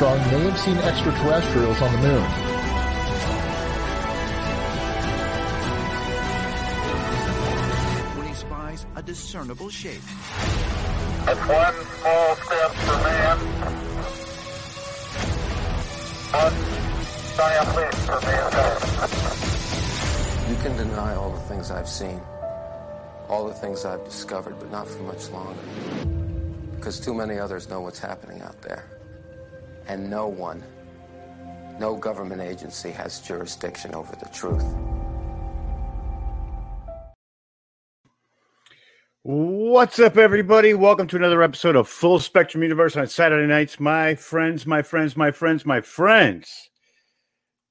Armstrong may have seen extraterrestrials on the moon. when he spies a discernible shape. That's one small step for man, one giant leap for mankind. You can deny all the things I've seen, all the things I've discovered, but not for much longer. Because too many others know what's happening out there. And no one, no government agency has jurisdiction over the truth. What's up, everybody? Welcome to another episode of Full Spectrum Universe on Saturday nights. My friends, my friends, my friends, my friends.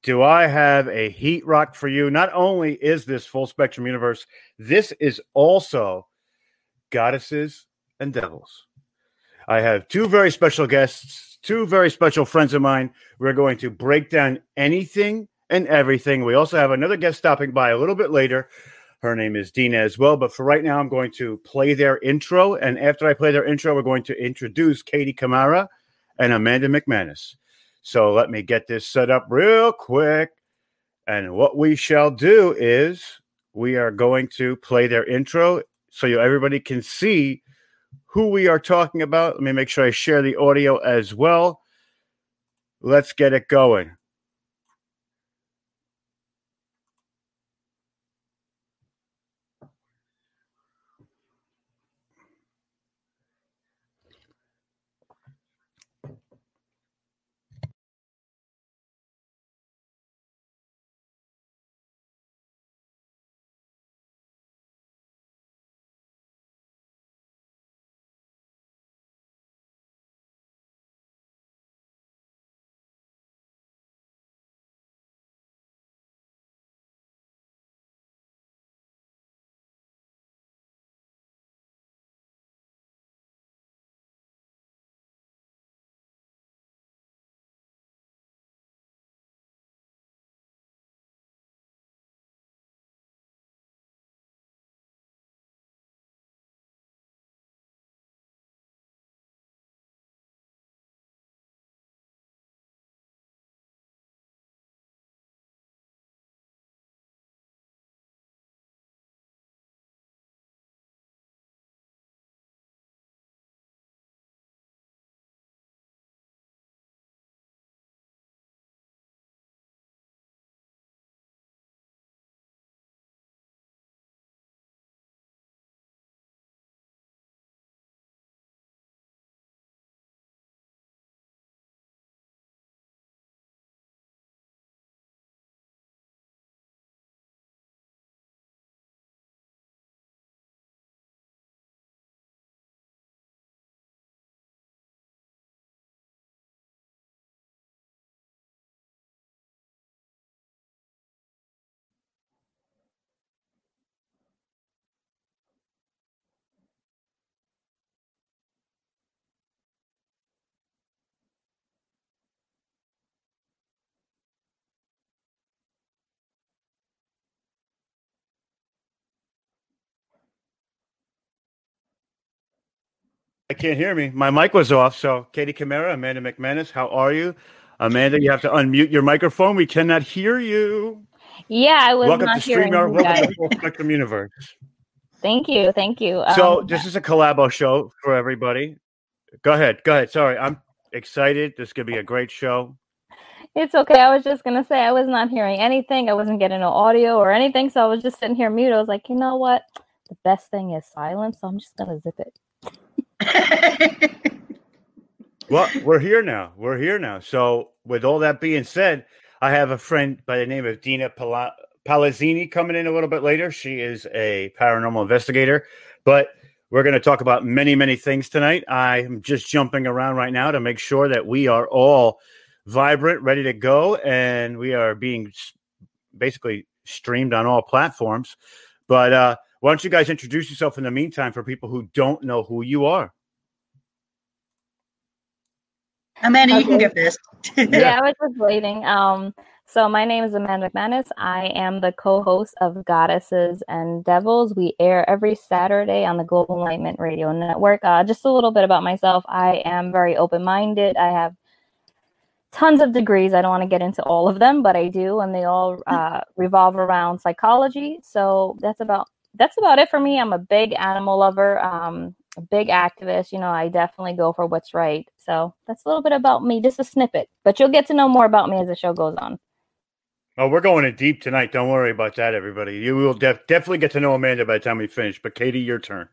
Do I have a heat rock for you? Not only is this Full Spectrum Universe, this is also Goddesses and Devils. I have two very special guests, two very special friends of mine. We're going to break down anything and everything. We also have another guest stopping by a little bit later. Her name is Dina as well. But for right now, I'm going to play their intro. And after I play their intro, we're going to introduce Katie Kamara and Amanda McManus. So let me get this set up real quick. And what we shall do is we are going to play their intro so you, everybody can see who we are talking about. Let me make sure I share the audio as well. Let's get it going. I can't hear me. My mic was off. So, Katie Kamara, Amanda McManus, how are you? Amanda, you have to unmute your microphone. We cannot hear you. Yeah, I was Welcome not to hearing StreamYard. you Welcome to Full Spectrum Universe. Thank you, thank you. So, Um, this is a collabo show for everybody. Go ahead. Go ahead. Sorry. I'm excited. This is going to be a great show. it's okay. I was just gonna say I was not hearing anything. I wasn't getting no audio or anything, so I was just sitting here mute. I was like, you know what? The best thing is silence, so I'm just gonna zip it. Well, we're here now. We're here now. So, with all that being said, I have a friend by the name of Dina Pala- Palazzini coming in a little bit later. She is a paranormal investigator, but we're going to talk about many, many things tonight. I'm just jumping around right now to make sure that we are all vibrant, ready to go, and we are being basically streamed on all platforms. But uh, why don't you guys introduce yourself in the meantime for people who don't know who you are? Amanda, you can get this. first. yeah, I was just waiting. Um, so my name is Amanda McManus. I am the co-host of Goddesses and Devils. We air every Saturday on the Global Enlightenment Radio Network. Uh, just a little bit about myself. I am very open-minded. I have tons of degrees. I don't want to get into all of them, but I do, and they all uh, revolve around psychology. So that's about that's about it for me. I'm a big animal lover. Um, a big activist. You know, I definitely go for what's right. So that's a little bit about me, just a snippet. But you'll get to know more about me as the show goes on. Oh, we're going in deep tonight. Don't worry about that, everybody. You will def- definitely get to know Amanda by the time we finish. But Katie, your turn.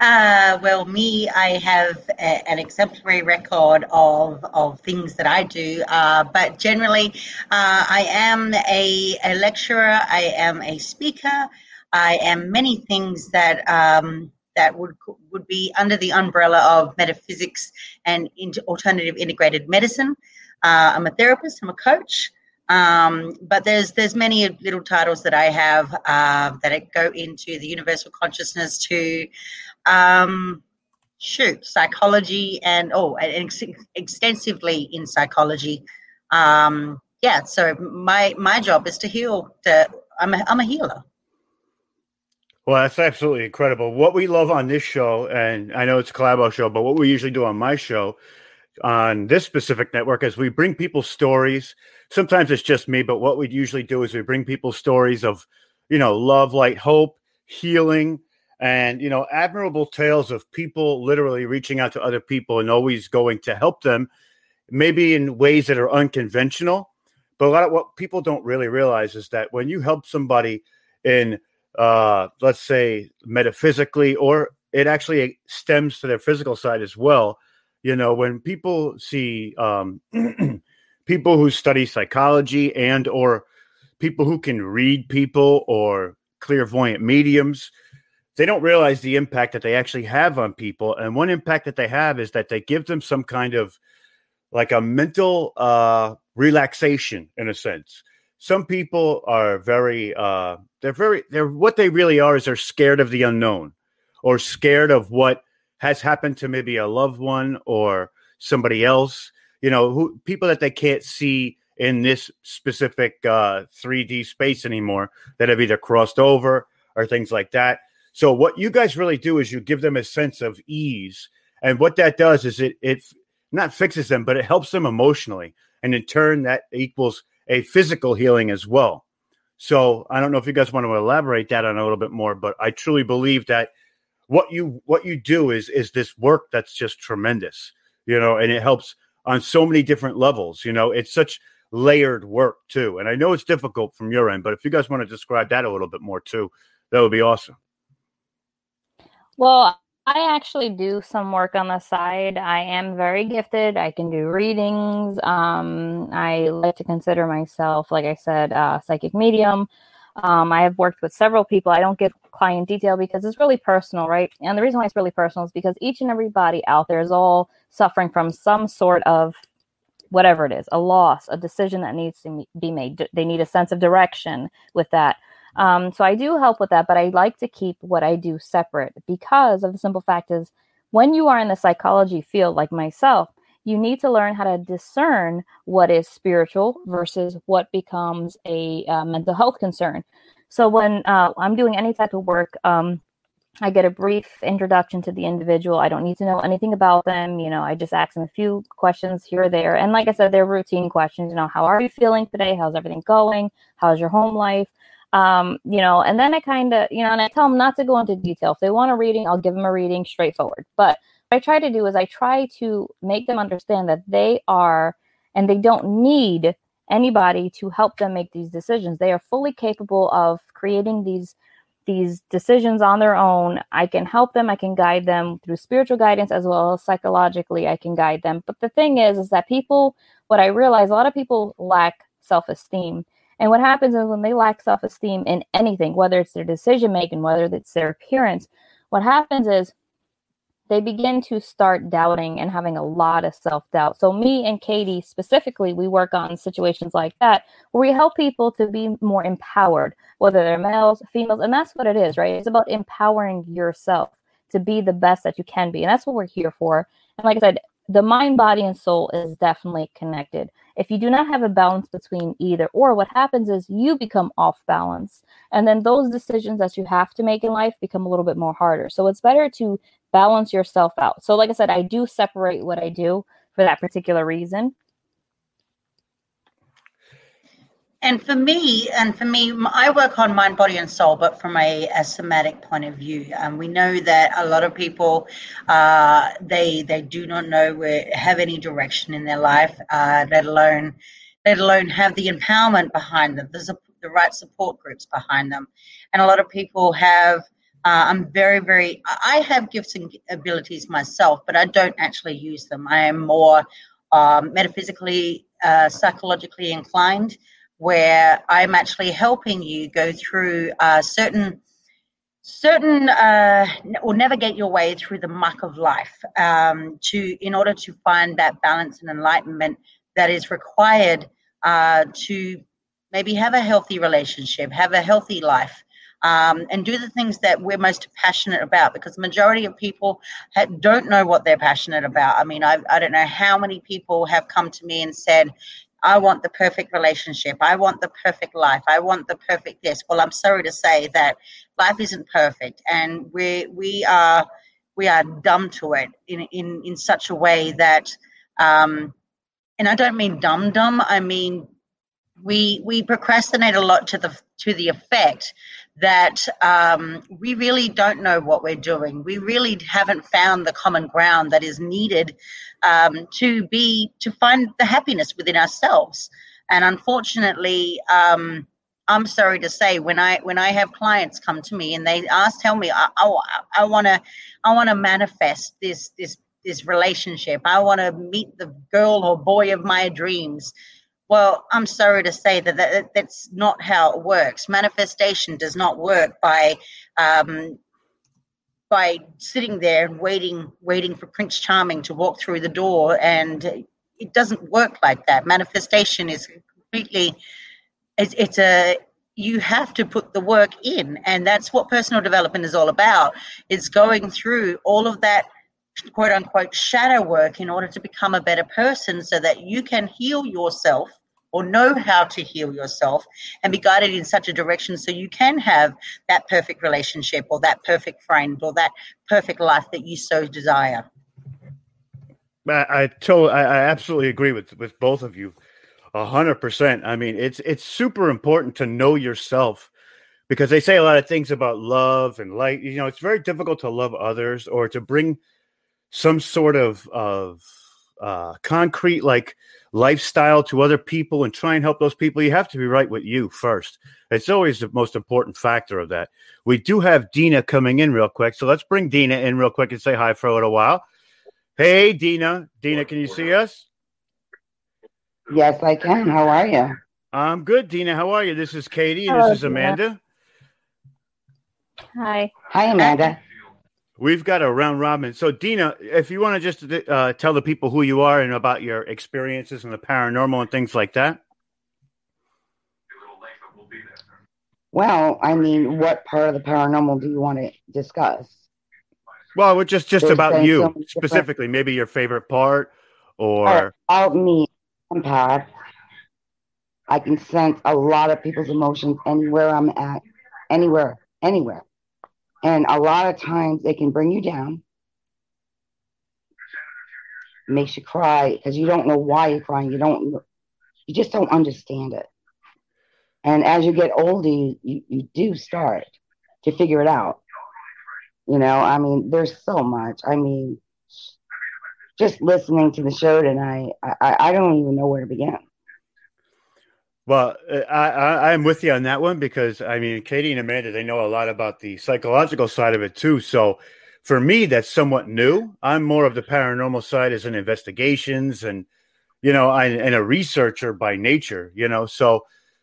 Uh, well, me, I have a, an exemplary record of, of things that I do, uh, but generally, uh, I am a, a lecturer, I am a speaker, I am many things that um, that would would be under the umbrella of metaphysics and into alternative integrated medicine. Uh, I'm a therapist, I'm a coach. Um, but there's there's many little titles that I have uh, that go into the universal consciousness to um, shoot psychology and oh and ex- extensively in psychology um, yeah so my my job is to heal the i'm a, I'm a healer Well, that's absolutely incredible. What we love on this show, and I know it's a collabo show, but what we usually do on my show, on this specific network, is we bring people stories. Sometimes it's just me, but what we usually do is we bring people stories of, you know, love, light, hope, healing, and you know, admirable tales of people literally reaching out to other people and always going to help them, maybe in ways that are unconventional. But a lot of what people don't really realize is that when you help somebody in uh, let's say metaphysically, or it actually stems to their physical side as well. You know, when people see um, people who study psychology and or people who can read people or clairvoyant mediums, they don't realize the impact that they actually have on people. And one impact that they have is that they give them some kind of like a mental uh, relaxation in a sense some people are very uh they're very they're what they really are is they're scared of the unknown or scared of what has happened to maybe a loved one or somebody else you know who people that they can't see in this specific uh 3D space anymore that have either crossed over or things like that. So what you guys really do is you give them a sense of ease and what that does is it it not fixes them but it helps them emotionally and in turn that equals a physical healing as well. So I don't know if you guys want to elaborate that on a little bit more, but I truly believe that what you what you do is is this work that's just tremendous, you know, and it helps on so many different levels. You know, it's such layered work too, and I know it's difficult from your end, but if you guys want to describe that a little bit more too, that would be awesome. Well, I actually do some work on the side. I am very gifted. I can do readings. Um, I like to consider myself, like I said, a psychic medium. Um, I have worked with several people. I don't give client detail because it's really personal, right? And the reason why it's really personal is because each and everybody out there is all suffering from some sort of whatever it is a loss, a decision that needs to be made. They need a sense of direction with that. Um, so I do help with that, but I like to keep what I do separate because of the simple fact is when you are in the psychology field, like myself, you need to learn how to discern what is spiritual versus what becomes a uh, mental health concern. So when uh, I'm doing any type of work, um, I get a brief introduction to the individual. I don't need to know anything about them. You know, I just ask them a few questions here or there. And like I said, they're routine questions. You know, how are you feeling today? How's everything going? How's your home life? Um, you know, and then I kind of, you know, and I tell them not to go into detail. If they want a reading, I'll give them a reading straightforward. But what I try to do is I try to make them understand that they are and they don't need anybody to help them make these decisions. They are fully capable of creating these these decisions on their own. I can help them, I can guide them through spiritual guidance as well as psychologically I can guide them. But the thing is is that people what I realize a lot of people lack self-esteem and what happens is when they lack self esteem in anything, whether it's their decision making, whether it's their appearance, what happens is they begin to start doubting and having a lot of self doubt. So, me and Katie specifically, we work on situations like that where we help people to be more empowered, whether they're males, females, and that's what it is, right? It's about empowering yourself to be the best that you can be. And that's what we're here for. And like I said, the mind, body, and soul is definitely connected. If you do not have a balance between either or, what happens is you become off balance. And then those decisions that you have to make in life become a little bit more harder. So it's better to balance yourself out. So, like I said, I do separate what I do for that particular reason. And for me, and for me, I work on mind, body, and soul, but from a, a somatic point of view. And we know that a lot of people, uh, they they do not know where have any direction in their life, uh, let alone let alone have the empowerment behind them, the, the right support groups behind them. And a lot of people have. Uh, I'm very, very. I have gifts and abilities myself, but I don't actually use them. I am more um, metaphysically, uh, psychologically inclined where I'm actually helping you go through uh, certain certain uh, or navigate your way through the muck of life um, to in order to find that balance and enlightenment that is required uh, to maybe have a healthy relationship, have a healthy life. Um, and do the things that we're most passionate about because the majority of people ha- don't know what they're passionate about. I mean, I've, I don't know how many people have come to me and said, I want the perfect relationship. I want the perfect life. I want the perfect this. Well, I'm sorry to say that life isn't perfect, and we we are we are dumb to it in in in such a way that, um, and I don't mean dumb dumb. I mean we we procrastinate a lot to the to the effect that um, we really don't know what we're doing. We really haven't found the common ground that is needed um, to be to find the happiness within ourselves. And unfortunately, um, I'm sorry to say, when I when I have clients come to me and they ask, tell me, I I want to I want to manifest this this this relationship. I want to meet the girl or boy of my dreams. Well, I'm sorry to say that, that that's not how it works. Manifestation does not work by um, by sitting there and waiting, waiting for Prince Charming to walk through the door, and it doesn't work like that. Manifestation is completely it's, it's a you have to put the work in and that's what personal development is all about it's going through all of that quote unquote shadow work in order to become a better person so that you can heal yourself or know how to heal yourself and be guided in such a direction so you can have that perfect relationship or that perfect friend or that perfect life that you so desire. I, I totally, I, I absolutely agree with with both of you, a hundred percent. I mean, it's it's super important to know yourself because they say a lot of things about love and light. You know, it's very difficult to love others or to bring some sort of of uh, concrete like lifestyle to other people and try and help those people, you have to be right with you first. It's always the most important factor of that. We do have Dina coming in real quick, so let's bring Dina in real quick and say hi for a little while. Hey, Dina. Dina, can you see us? Yes, I can. How are you? I'm good, Dina. How are you? This is Katie, and Hello, this is Amanda. Hi. Hi, Amanda. We've got a round robin. So, Dina, if you want to just uh, tell the people who you are and about your experiences in the paranormal and things like that. Well, I mean, what part of the paranormal do you want to discuss? Well, just just There's about you so specifically, maybe your favorite part, or about me, empath. I can sense a lot of people's emotions anywhere I'm at, anywhere, anywhere. And a lot of times they can bring you down, makes you cry because you don't know why you're crying. You don't, you just don't understand it. And as you get older, you, you, do start to figure it out. You know, I mean, there's so much. I mean, just listening to the show tonight, I, I don't even know where to begin. Well, uh, I, I am with you on that one because I mean, Katie and Amanda they know a lot about the psychological side of it too. So for me, that's somewhat new. I'm more of the paranormal side as in investigations and you know, I and a researcher by nature. You know, so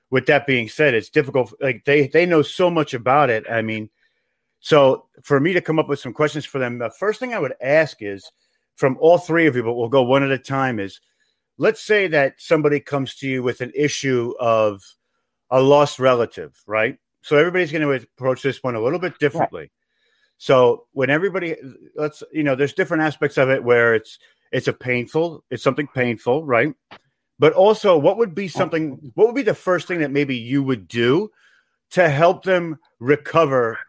with that being said, it's difficult. Like they they know so much about it. I mean, so for me to come up with some questions for them, the first thing I would ask is from all three of you, but we'll go one at a time. Is let's say that somebody comes to you with an issue of a lost relative, right? So everybody's going to approach this one a little bit differently. Right. So when everybody, let's, you know, there's different aspects of it where it's, It's a painful, it's something painful, right? But also, what would be something, what would be the first thing that maybe you would do to help them recover?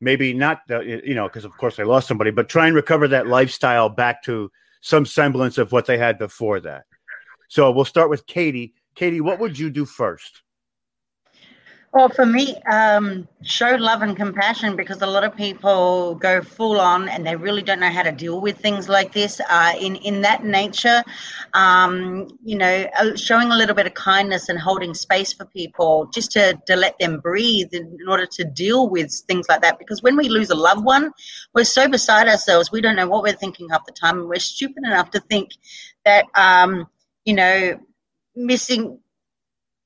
Maybe not, the, you know, because of course they lost somebody, but try and recover that lifestyle back to some semblance of what they had before that. So we'll start with Katie. Katie, what would you do first? Well, for me, um, show love and compassion because a lot of people go full on and they really don't know how to deal with things like this. Uh, in in that nature, um, you know, uh, showing a little bit of kindness and holding space for people just to to let them breathe in, in order to deal with things like that. Because when we lose a loved one, we're so beside ourselves we don't know what we're thinking half the time, and we're stupid enough to think that um, you know missing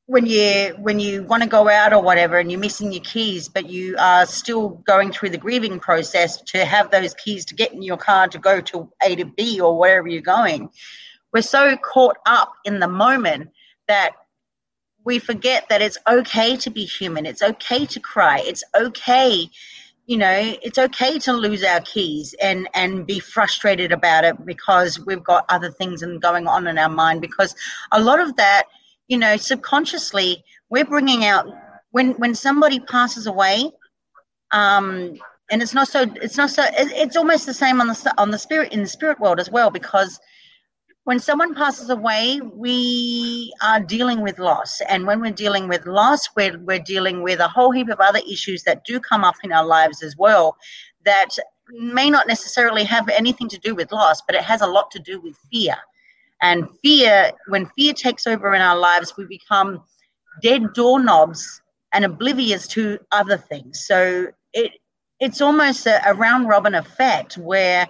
when you when you want to go out or whatever and you're missing your keys but you are still going through the grieving process to have those keys to get in your car to go to a to b or wherever you're going. We're so caught up in the moment that we forget that it's okay to be human. It's okay to cry. It's okay you know it's okay to lose our keys and and be frustrated about it because we've got other things and going on in our mind because a lot of that you know, subconsciously we're bringing out when when somebody passes away, um, and it's not so it's not so it's almost the same on the on the spirit in the spirit world as well because when someone passes away, we are dealing with loss. And when we're dealing with loss, we're, we're dealing with a whole heap of other issues that do come up in our lives as well that may not necessarily have anything to do with loss, but it has a lot to do with fear. And fear, when fear takes over in our lives, we become dead doorknobs and oblivious to other things. So it it's almost a, a round robin effect where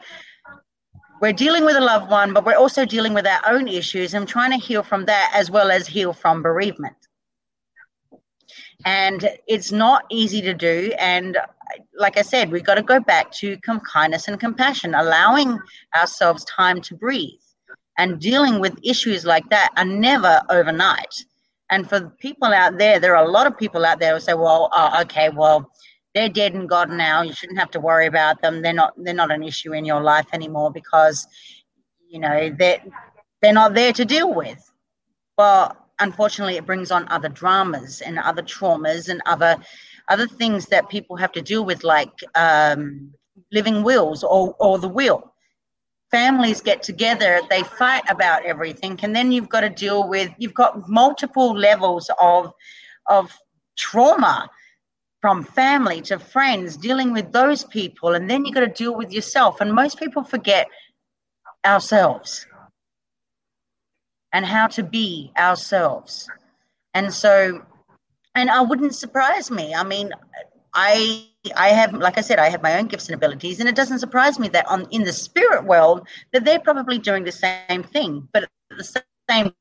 we're dealing with a loved one, but we're also dealing with our own issues and trying to heal from that as well as heal from bereavement. And it's not easy to do. And like I said, we've got to go back to kindness and compassion, allowing ourselves time to breathe and dealing with issues like that are never overnight. And for people out there, there are a lot of people out there who say, "Well, oh, okay, well, they're dead and gone now. You shouldn't have to worry about them. They're not. They're not an issue in your life anymore because, you know, they're they're not there to deal with." Well, unfortunately, it brings on other dramas and other traumas and other other things that people have to deal with, like um, living wills or or the will families get together, they fight about everything, and then you've got to deal with you've got multiple levels of of trauma from family to friends, dealing with those people, and then you've got to deal with yourself. And most people forget ourselves and how to be ourselves. And so, and I wouldn't surprise me. I mean, I I have, like I said, I have my own gifts and abilities, and it doesn't surprise me that on in the spirit world that they're probably doing the same thing, but at the same.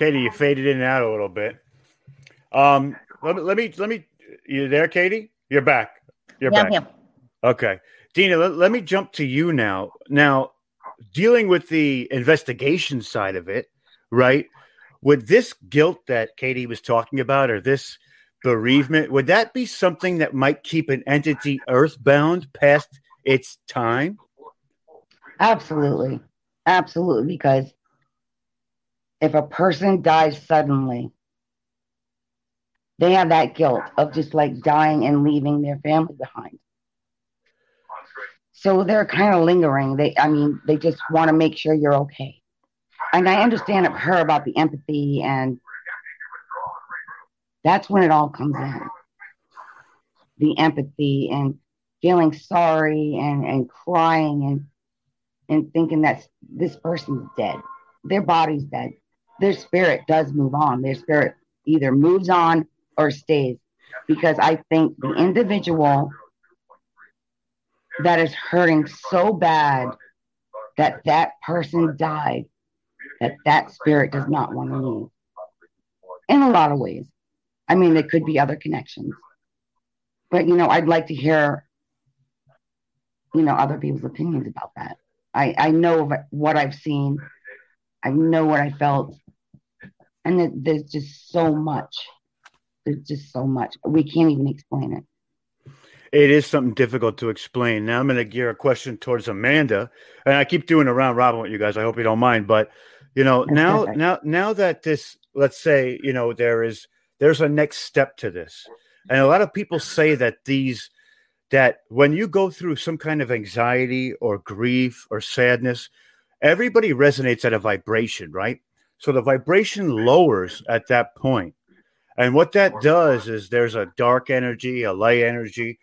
Katie, you faded in and out a little bit. Um, let me, let me, let me. You there, Katie? You're back. You're yeah, back. Yeah. Okay, Dina. Let, let me jump to you now. Now, dealing with the investigation side of it, right? Would this guilt that Katie was talking about, or this bereavement, would that be something that might keep an entity earthbound past its time? Absolutely. Absolutely. Because if a person dies suddenly, they have that guilt of just like dying and leaving their family behind. So they're kind of lingering. They, I mean, they just want to make sure you're okay. And I understand her about the empathy, and that's when it all comes in. The empathy and feeling sorry and, and crying and and thinking that this person's dead. Their body's dead. Their spirit does move on. Their spirit either moves on or stays. Because I think the individual that is hurting so bad that that person died that that spirit does not want to leave in a lot of ways. I mean there could be other connections. But you know i'd like to hear you know other people's opinions about that. I i know what i've seen. I know what i felt and there's just so much there's just so much. We can't even explain it. It is something difficult to explain. Now I'm going to gear a question towards Amanda, and I keep doing a round robin with you guys. I hope you don't mind, but you know, That's now perfect. now now that this, let's say, you know, there is there's a next step to this, and a lot of people say that these that when you go through some kind of anxiety or grief or sadness, everybody resonates at a vibration, right? So the vibration lowers at that point. And what that does is there's a dark energy, a light energy.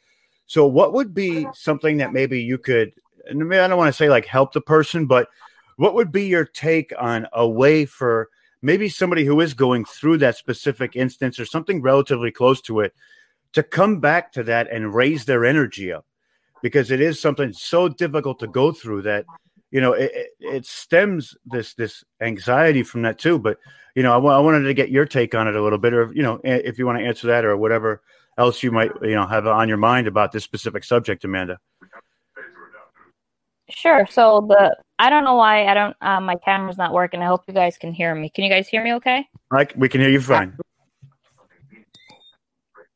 So what would be something that maybe you could and I don't want to say like help the person, but what would be your take on a way for maybe somebody who is going through that specific instance or something relatively close to it to come back to that and raise their energy up because it is something so difficult to go through that you know it, it- stems this this anxiety from that too but you know I wanted to get your take on it a little bit or you know if you want to answer that or whatever else you might you know have on your mind about this specific subject amanda Sure. So the I don't know why I don't uh, my camera's not working. I hope you guys can hear me. Can you guys hear me okay? like we can hear you fine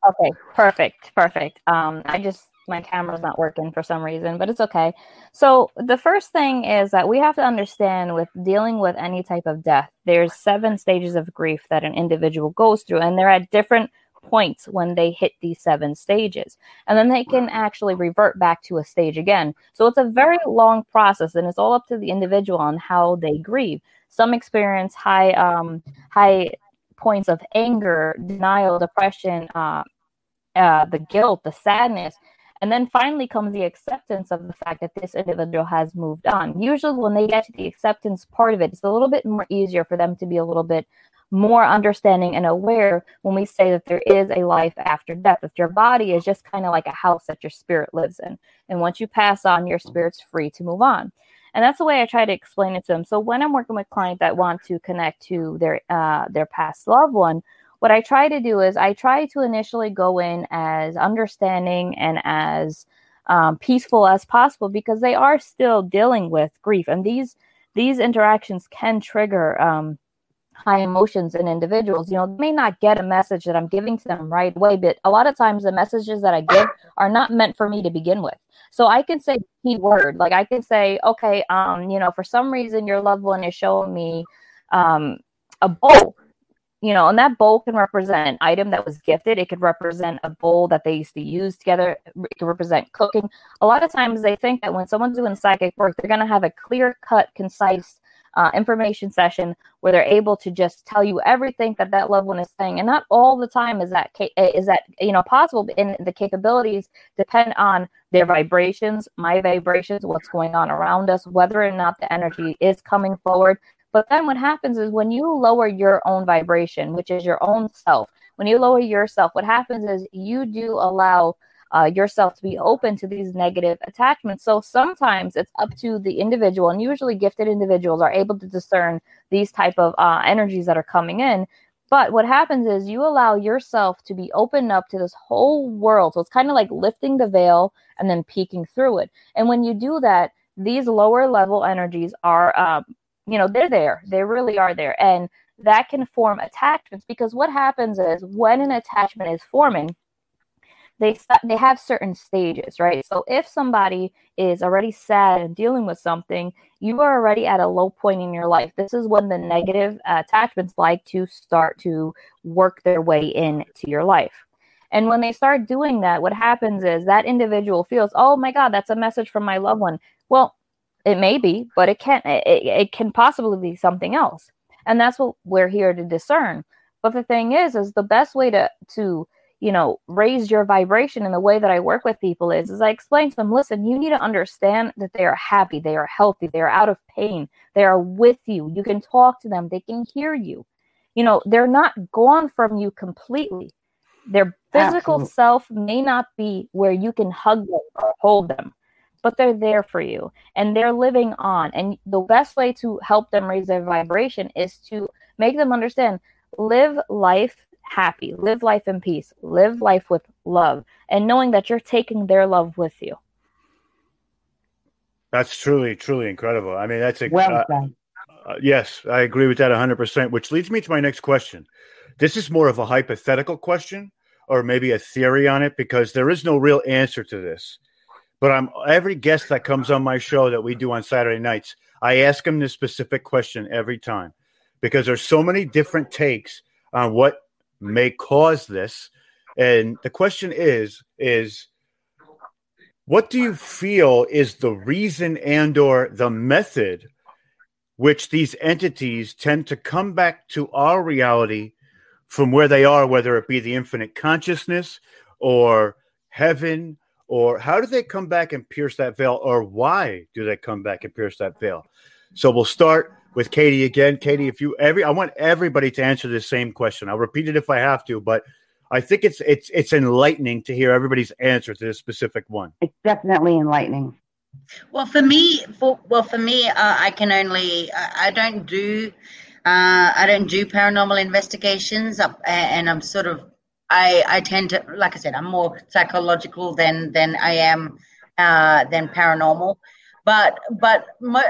Okay, perfect, perfect. Um, I just my camera's not working for some reason, but it's okay. So the first thing is that we have to understand with dealing with any type of death, there's seven stages of grief that an individual goes through, and they're at different points when they hit these seven stages, and then they can actually revert back to a stage again. So it's a very long process, and it's all up to the individual on how they grieve. Some experience high um, high points of anger, denial, depression, uh, uh, the guilt, the sadness. And then finally comes the acceptance of the fact that this individual has moved on. Usually, when they get to the acceptance part of it, it's a little bit more easier for them to be a little bit more understanding and aware when we say that there is a life after death. That your body is just kind of like a house that your spirit lives in. And once you pass on, your spirit's free to move on. And that's the way I try to explain it to them. So when I'm working with clients that want to connect to their uh, their past loved one, what I try to do is I try to initially go in as understanding and as um, peaceful as possible because they are still dealing with grief, and these these interactions can trigger um, high emotions in individuals. You know, they may not get a message that I'm giving to them right away, but a lot of times the messages that I give are not meant for me to begin with. So I can say key word, like I can say, okay, um, you know, for some reason your loved one is showing me um, a bowl you know, and that bowl can represent an item that was gifted. It could represent a bowl that they used to use together. It could represent cooking. A lot of times they think that when someone's doing psychic work, they're going to have a clear cut, concise uh, information session where they're able to just tell you everything that that loved one is saying. And not all the time is that, is that you know possible. And the capabilities depend on their vibrations, my vibrations, what's going on around us, whether or not the energy is coming forward. But then what happens is when you lower your own vibration, which is your own self, when you lower yourself, what happens is you do allow uh, yourself to be open to these negative attachments. So sometimes it's up to the individual, and usually gifted individuals are able to discern these type of uh, energies that are coming in. But what happens is you allow yourself to be open up to this whole world. So it's kind of like lifting the veil and then peeking through it. And when you do that, these lower level energies are um, you know they're there. They really are there. And that can form attachments because what happens is when an attachment is forming they they have certain stages right? So if somebody is already sad and dealing with something you are already at a low point in your life. This is when the negative attachments like to start to work their way into your life. And when they start doing that what happens is that individual feels oh my god that's a message from my loved one. Well it may be, but it can it, it can possibly be something else. And that's what we're here to discern. But the thing is, is the best way to to you know raise your vibration in the way that I work with people is is I explain to them, listen, you need to understand that they are happy, they are healthy, they are out of pain, they are with you. You can talk to them, they can hear you. You know, they're not gone from you completely. Their physical Absolutely. self may not be where you can hug them or hold them but they're there for you and they're living on. And the best way to help them raise their vibration is to make them understand live life happy, live life in peace, live life with love, and knowing that you're taking their love with you. that's truly truly incredible i mean that's a Well uh. Uh, yes, I agree with that 100%, which leads me to my next question. this is more of a hypothetical question or maybe a theory on it because there is no real answer to this. But I'm every guest that comes on my show that we do on Saturday nights, I ask them this specific question every time because there's so many different takes on what may cause this. And the question is is what do you feel is the reason and or the method which these entities tend to come back to our reality from where they are whether it be the infinite consciousness or heaven or how do they come back and pierce that veil or why do they come back and pierce that veil? So we'll start with katie again. Katie if you every i want everybody to answer the same question. I'll repeat it if i have to but i think it's it's it's enlightening to hear everybody's answer to this specific one. It's definitely enlightening. Well, for me, for well, for me, uh, I can only I, I don't do uh, I don't do paranormal investigations, uh, and I'm sort of I I tend to like I said I'm more psychological than than I am uh, than paranormal, but but my,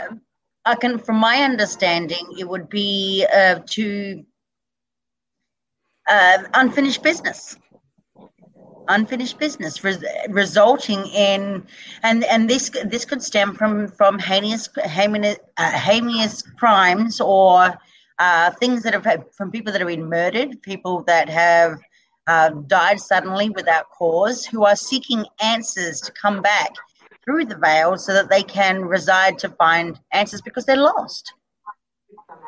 I can from my understanding it would be uh, to uh, unfinished business. Unfinished business res- resulting in and and this this could stem from from heinous heinous, uh, heinous crimes or uh, things that have from people that have been murdered people that have uh, died suddenly without cause who are seeking answers to come back through the veil so that they can reside to find answers because they're lost.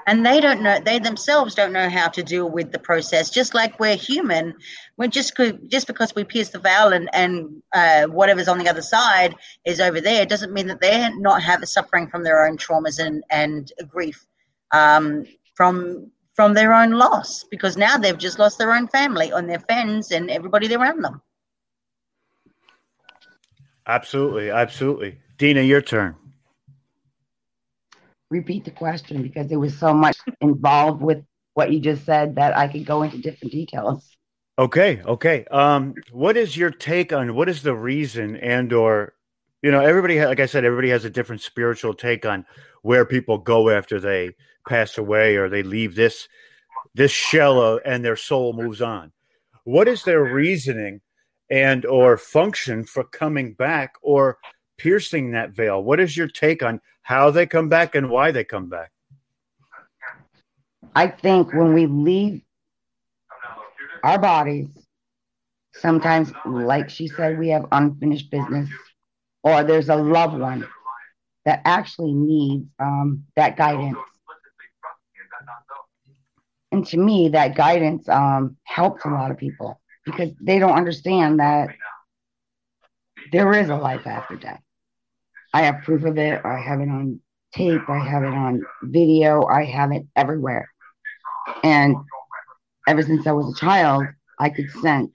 And they don't know they themselves don't know how to deal with the process just like we're human. We're just just because we pierce the veil and and uh, whatever's on the other side is over there doesn't mean that they're not have suffering from their own traumas and and grief um, from from their own loss because now they've just lost their own family and their friends and everybody around them absolutely absolutely dina your turn Repeat the question because there was so much involved with what you just said that I could go into different details. Okay, okay. Um, what is your take on what is the reason and or you know everybody like I said everybody has a different spiritual take on where people go after they pass away or they leave this this shell and their soul moves on. What is their reasoning and or function for coming back or piercing that veil? What is your take on how they come back and why they come back? I think when we leave our bodies, sometimes, like she said, we have unfinished business, or there's a loved one that actually needs um, that guidance. And to me, that guidance um, helps a lot of people because they don't understand that there is a life after death. I have proof of it. I have it on tape. I have it on video. I have it everywhere. And ever since I was a child, I could sense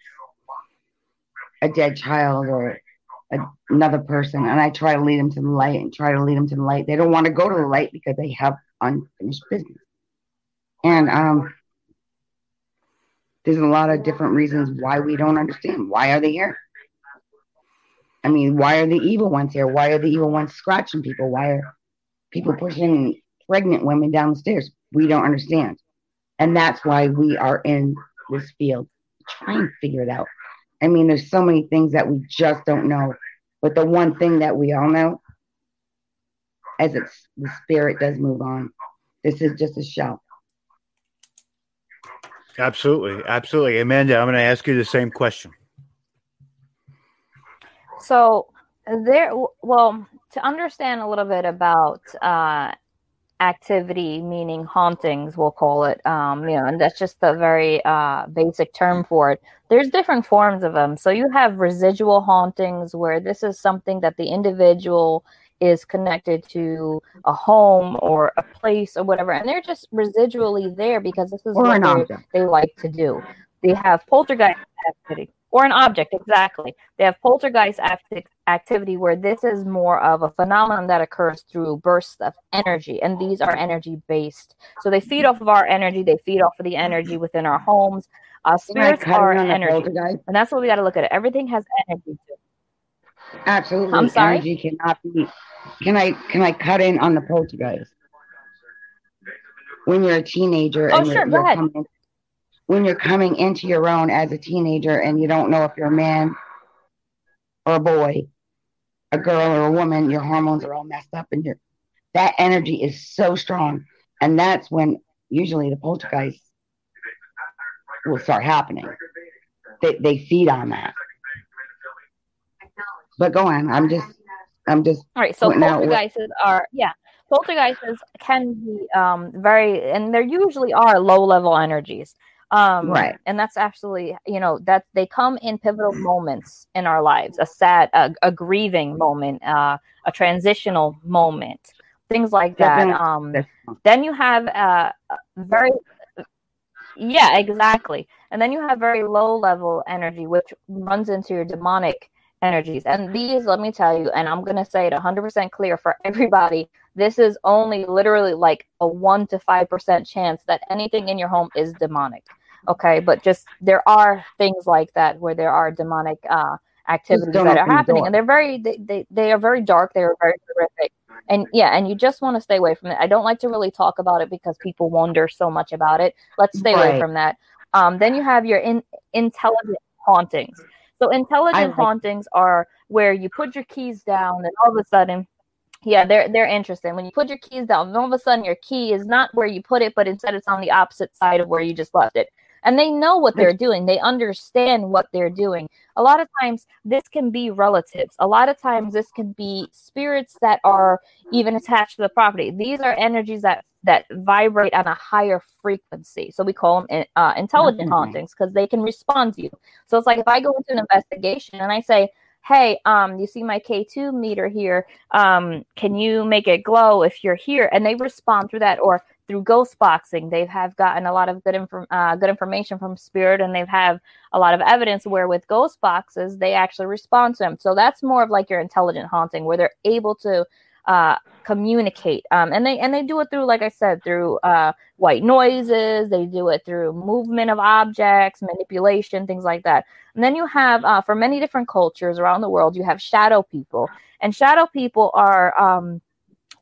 a dead child or another person, and I try to lead them to the light and try to lead them to the light. They don't want to go to the light because they have unfinished business. And um, there's a lot of different reasons why we don't understand. Why are they here? I mean, why are the evil ones here? Why are the evil ones scratching people? Why are people pushing pregnant women down the stairs? We don't understand. And that's why we are in this field. trying to figure it out. I mean, there's so many things that we just don't know. But the one thing that we all know, as it's the spirit does move on, this is just a shell. Absolutely, absolutely, Amanda. I'm going to ask you the same question. So there, well, to understand a little bit about uh, activity, meaning hauntings, we'll call it. Um, you know, and that's just the very uh, basic term for it. There's different forms of them. So you have residual hauntings, where this is something that the individual is connected to a home or a place or whatever, and they're just residually there because this is Or what they- like to do. They have poltergeist activity or an object, exactly. They have poltergeist acti- activity where this is more of a phenomenon that occurs through bursts of energy, and these are energy based. So they feed off of our energy, they feed off of the energy within our homes. Uh, spirits are in on the energy, and that's what we got to look at. Everything has energy. To it. Absolutely. I'm sorry? Energy cannot be. Can I can I cut in on the poltergeist? When you're a teenager Oh, and sure, you're, you're coming, when you're coming into your own as a teenager and you don't know if you're a man or a boy, a girl or a woman, your hormones are all messed up and your that energy is so strong. And that's when usually the poltergeist will start happening. They they feed on that. But go on. I'm just I'm just All right, so out what- are yeah, poltergeists can be um very and there usually are low level energies. Um Right. and that's actually, you know that they come in pivotal moments in our lives, a sad a, a grieving moment, uh a transitional moment, things like that. Um then you have uh very yeah exactly and then you have very low level energy which runs into your demonic energies. And these let me tell you and i'm going to say it 100% clear for everybody this is only literally like a 1 to 5% chance that anything in your home is demonic okay? But just there are things like that where there are demonic uh activities that are happening and they're very they, they, they are very dark they are very horrific. And yeah and you just want to stay away from it. I don't like to really talk about it because people wonder so much about it. Let's stay away from that. Um, then you have your in, intelligent hauntings so intelligent like- hauntings are where you put your keys down and all of a sudden yeah they're they're interesting. When you put your keys down and all of a sudden your key is not where you put it but instead it's on the opposite side of where you just left it. And they know what they're doing. They understand what they're doing. A lot of times this can be relatives. A lot of times this can be spirits that are even attached to the property. These are energies that that vibrate on a higher frequency. So we call them uh, intelligent Definitely. hauntings because they can respond to you. So it's like if i go into an investigation and i say hey um you see my k2 meter here? Um can you make it glow if you're here? And they respond through that or through ghost boxing they have gotten a lot of good inform- uh, good information from spirit and they've have a lot of evidence where with ghost boxes they actually respond to them so that's more of like your intelligent haunting where they're able to uh, communicate. Um, and they and they do it through like i said through uh, white noises. They do it through movement of objects manipulation things like that. And then you have uh, for many different cultures around the world you have shadow people. And shadow people are um,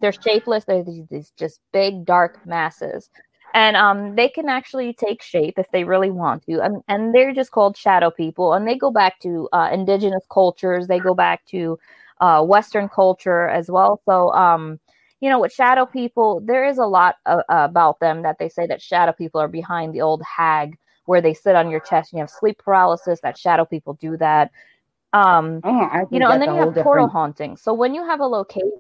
they're shapeless. They're these, these just big dark masses. And um, they can actually take shape if they really want to. And, and they're just called shadow people. And they go back to uh, indigenous cultures. They go back to uh, western culture as well so um, you know with shadow people there is a lot uh, about them that they say that shadow people are behind the old hag where they sit on your chest and you have sleep paralysis that shadow people do that um, Oh, I you know and then you have portal different- haunting so when you have a location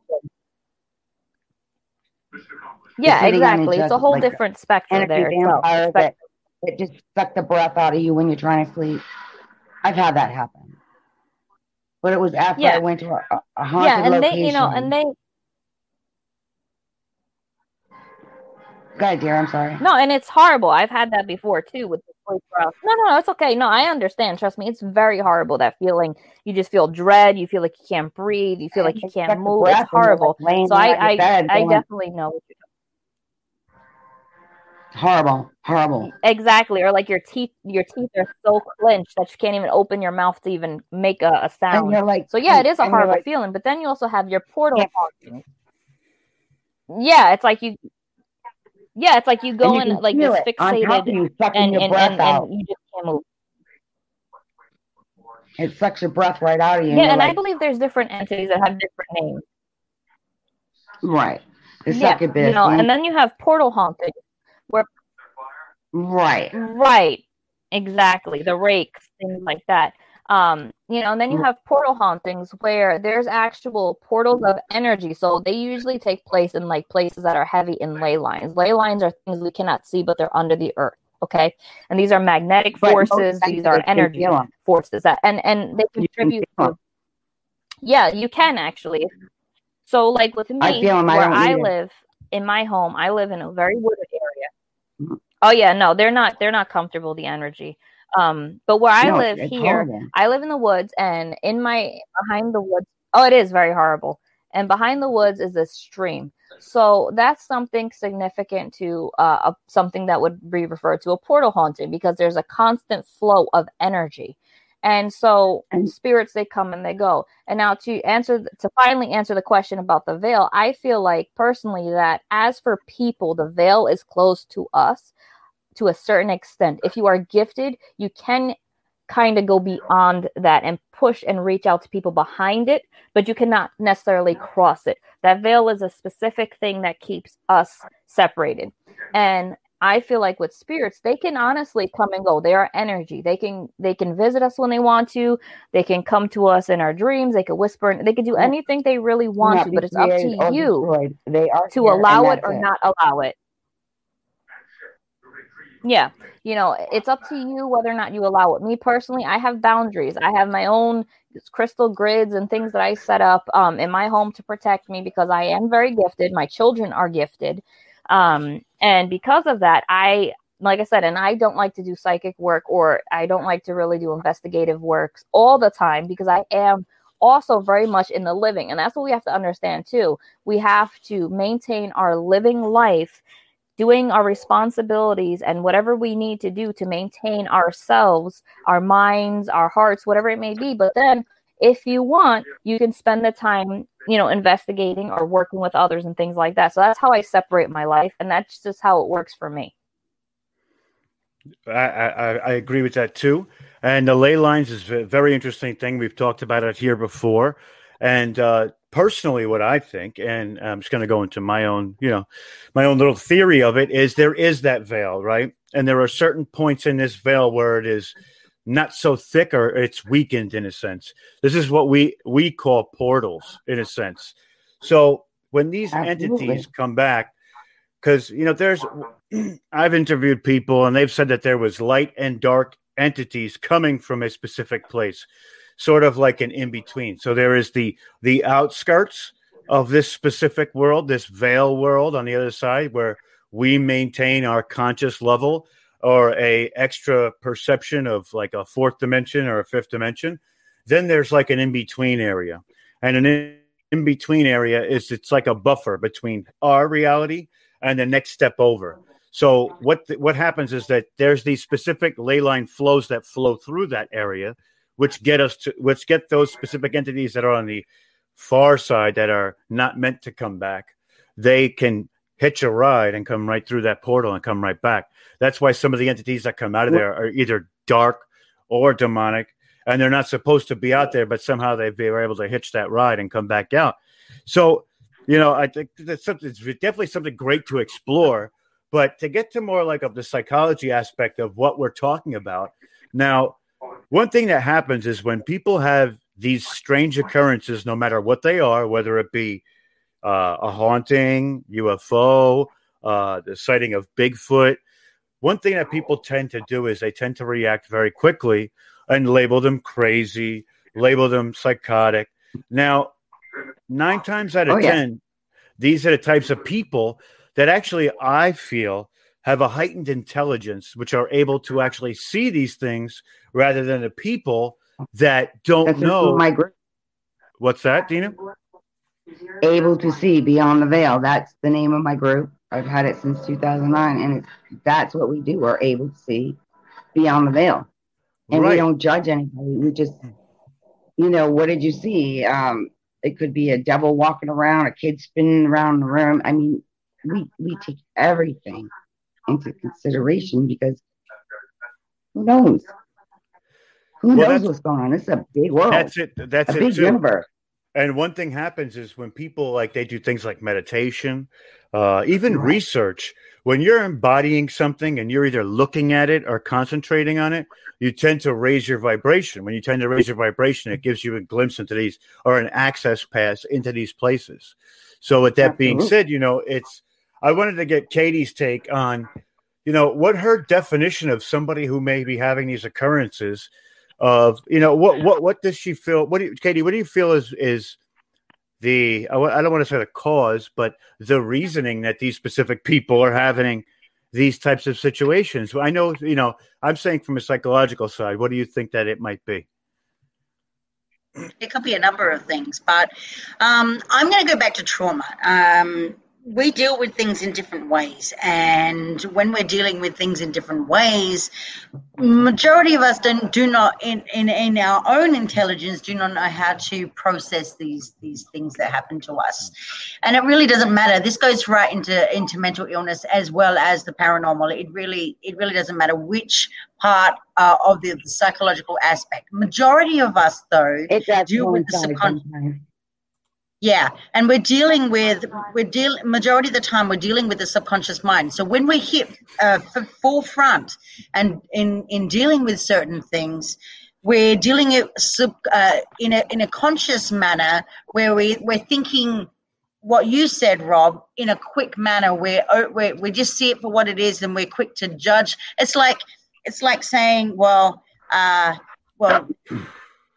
yeah exactly it's a whole like different spectrum energy there itself. vampire Spec- that, that just suck the breath out of you when you're trying to sleep. I've had that happen. But it was after Yeah. I went to a, a- haunted yeah and location. they you know and they Go ahead, dear. I'm sorry. no and it's horrible. I've had that before too with the sleep paralysis. No no no it's okay. No i understand. Trust me it's very horrible that feeling. You just feel dread. You feel like you can't breathe. You feel like you can't move. It's you're, like, horrible. so there i i, I definitely know what you're Horrible, horrible. Exactly, or like your teeth, your teeth are so clenched that you can't even open your mouth to even make a, a And sound. you're like, So yeah, it is a horrible like, feeling. But then you also have your portal Yeah. haunting. Yeah, it's like you. Yeah, it's like you go you in like this it fixated, you, sucking and your and, breath and, out. and you just can't move. It sucks your breath right out of you. Yeah, you're and I believe there's different entities that have different names. right. The Yeah, you know, and- and then you have portal haunting, where right. Right. Exactly. The rakes, things like that. Um, you know, and then you have portal hauntings where there's actual portals of energy. So they usually take place in like places that are heavy in ley lines. Ley lines are things we cannot see, but they're under the earth. Okay. And these are magnetic But forces, these are energy forces that and and they contribute to yeah, you can actually. So like with me, I feel 'em, I where I live in my home, I live in a very wooded area. Oh yeah, no, they're not they're not comfortable the energy. Um but where I No, live here. I live in the woods and in my behind the woods oh it is very horrible. And behind the woods is a stream. So that's something significant to uh, a, something that would be referred to a portal haunting because there's a constant flow of energy. And so And- spirits they come and they go. And now to answer to finally answer the question about the veil, I feel like personally that as for people, the veil is closed to us to a certain extent. If you are gifted, you can kind of go beyond that and push and reach out to people behind it, but you cannot necessarily cross it. That veil is a specific thing that keeps us separated. And I feel like with spirits, they can honestly come and go. They are energy. They can they can visit us when they want to. They can come to us in our dreams. They can whisper. And They can do anything they really want to. But it's up to you they are to allow it or it. not allow it. Yeah, you know, it's up to you whether or not you allow it. Me personally, I have boundaries. I have my own crystal grids and things that I set up um, in my home to protect me because I am very gifted. My children are gifted. Um, and because of that, I, like I said, and I don't like to do psychic work or I don't like to really do investigative works all the time because I am also very much in the living. And that's what we have to understand too. We have to maintain our living life doing our responsibilities and whatever we need to do to maintain ourselves, our minds, our hearts, whatever it may be. But then if you want, you can spend the time, you know, investigating or working with others and things like that. So that's how I separate my life, and that's just how it works for me. I, I, I agree with that too. And the ley lines is a very interesting thing. We've talked about it here before. And uh, personally, what I think, and I'm just going to go into my own, you know, my own little theory of it, is there is that veil, right? And there are certain points in this veil where it is not so thick or it's weakened in a sense. This is what we we call portals in a sense. So when these Absolutely. entities come back, because you know there's I've interviewed people and they've said that there was light and dark entities coming from a specific place, sort of like an in between. So there is the the outskirts of this specific world, this veil world on the other side, where we maintain our conscious level or a extra perception of like a fourth dimension or a fifth dimension then there's like an in between area. And an in between area is it's like a buffer between our reality and the next step over. So what th- what happens is that there's these specific ley line flows that flow through that area which get us to which get those specific entities that are on the far side that are not meant to come back. They can hitch a ride and come right through that portal and come right back. That's why some of the entities that come out of there are either dark or demonic, and they're not supposed to be out there, but somehow they were able to hitch that ride and come back out. So, you know, I think that's something. It's definitely something great to explore. But to get to more like of the psychology aspect of what we're talking about now, one thing that happens is when people have these strange occurrences, no matter what they are, whether it be uh, a haunting, UFO, uh, the sighting of Bigfoot. One thing that people tend to do is they tend to react very quickly and label them crazy, label them psychotic. Now, nine times out of oh, yeah. 10, these are the types of people that actually I feel have a heightened intelligence, which are able to actually see these things rather than the people that don't That's know. My group. What's that, Dina? able to see beyond the veil. That's the name of my group. I've had it since 2009, and it's, that's what we do. We're able to see beyond the veil, and right. we don't judge anybody. We just, you know, what did you see? Um, it could be a devil walking around, a kid spinning around in the room. I mean, we we take everything into consideration because who knows? Who well, knows what's going on? It's a big world. That's it. That's a it big too. universe. And one thing happens is when people like they do things like meditation, uh, even right. research. When you're embodying something and you're either looking at it or concentrating on it, you tend to raise your vibration. When you tend to raise your vibration, it gives you a glimpse into these or an access pass into these places. So, with that being said, you know, it's I wanted to get Katie's take on, you know, what her definition of somebody who may be having these occurrences of you know what what what does she feel? What do you, Katie? What do you feel is is the I don't want to say the cause, but the reasoning that these specific people are having these types of situations. I know you know I'm saying from a psychological side. What do you think that it might be? It could be a number of things, but um, I'm going to go back to trauma. Um, we deal with things in different ways. And when we're dealing with things in different ways majority of us don't do not in, in in our own intelligence do not know how to process these these things that happen to us. And it really doesn't matter. This goes right into into mental illness as well as the paranormal. It really it really doesn't matter which part uh, of the, the, psychological aspect. Majority of us though deal with the subconscious yeah, and we're dealing with we're deal majority of the time we're dealing with the subconscious mind. So when we hit uh, forefront and in in dealing with certain things, we're dealing it sub, uh, in a in a conscious manner where we we're thinking what you said, Rob, in a quick manner where we we just see it for what it is and we're quick to judge. It's like it's like saying, well, uh, well,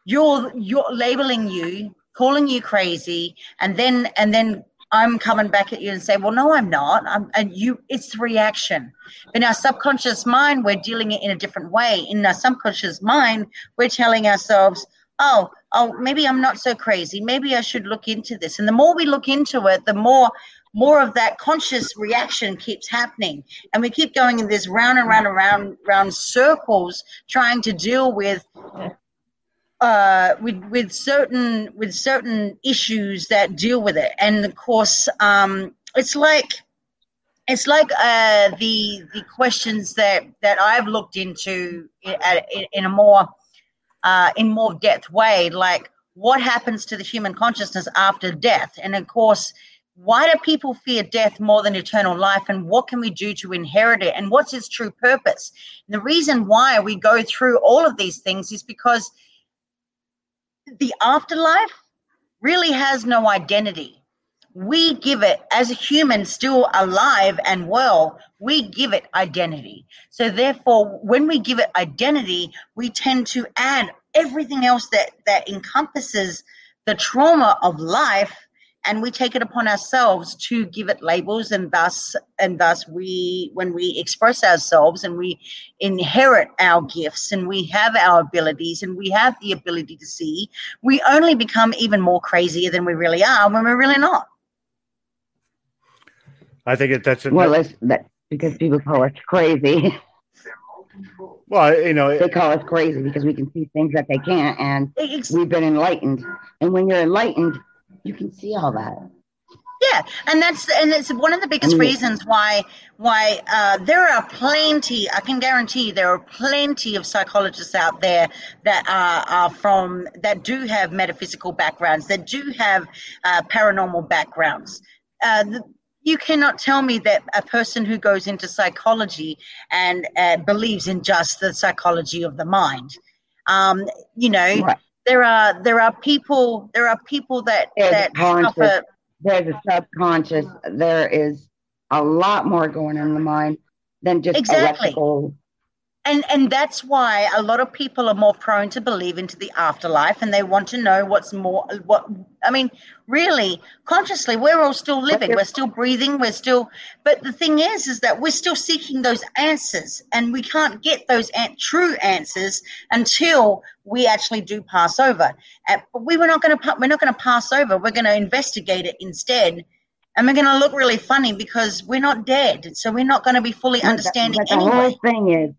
you're you're labeling you calling you crazy, and then and then I'm coming back at you and say, well, no, I'm not. I'm, and you, it's the reaction. In our subconscious mind, we're dealing it in a different way. In our subconscious mind, we're telling ourselves, oh, oh, maybe I'm not so crazy. Maybe I should look into this. And the more we look into it, the more more of that conscious reaction keeps happening and we keep going in this round and round and round round circles trying to deal with uh, with with certain with certain issues that deal with it, and of course, um, it's like it's like uh, the the questions that that I've looked into in, in a more uh, in more depth way, like what happens to the human consciousness after death, and of course. Why do people fear death more than eternal life? And what can we do to inherit it? And what's its true purpose? And the reason why we go through all of these things is because the afterlife really has no identity. We give it, as a human still alive and well, we give it identity. So, therefore, when we give it identity, we tend to add everything else that, that encompasses the trauma of life and we take it upon ourselves to give it labels and thus and thus we when we express ourselves and we inherit our gifts and we have our abilities and we have the ability to see we only become even more crazier than we really are when we're really not. I think that that's a, well it's that because people call us crazy. Well you know they call us crazy because we can see things that they can't and we've been enlightened. And when you're enlightened you can see all that. Yeah, and that's and it's one of the biggest reasons why why uh, there are plenty. I can guarantee there are plenty of psychologists out there that are, are from that do have metaphysical backgrounds, that do have uh, paranormal backgrounds. Uh, the, you cannot tell me that a person who goes into psychology and uh, believes in just the psychology of the mind, um, you know, right there are there are people there are people that there's that suffer. There's a subconscious. There is a lot more going on in the mind than just exactly. electrical and and that's why a lot of people are more prone to believe into the afterlife and they want to know what's more what i mean really consciously we're all still living. We're still breathing. We're still but the thing is is that we're still seeking those answers and we can't get those true answers until we actually do pass over. Uh, but we were not going to we're not going to pass over. We're going to investigate it instead. And we're going to look really funny because we're not dead. So we're not going to be fully understanding but the, but the whole thing is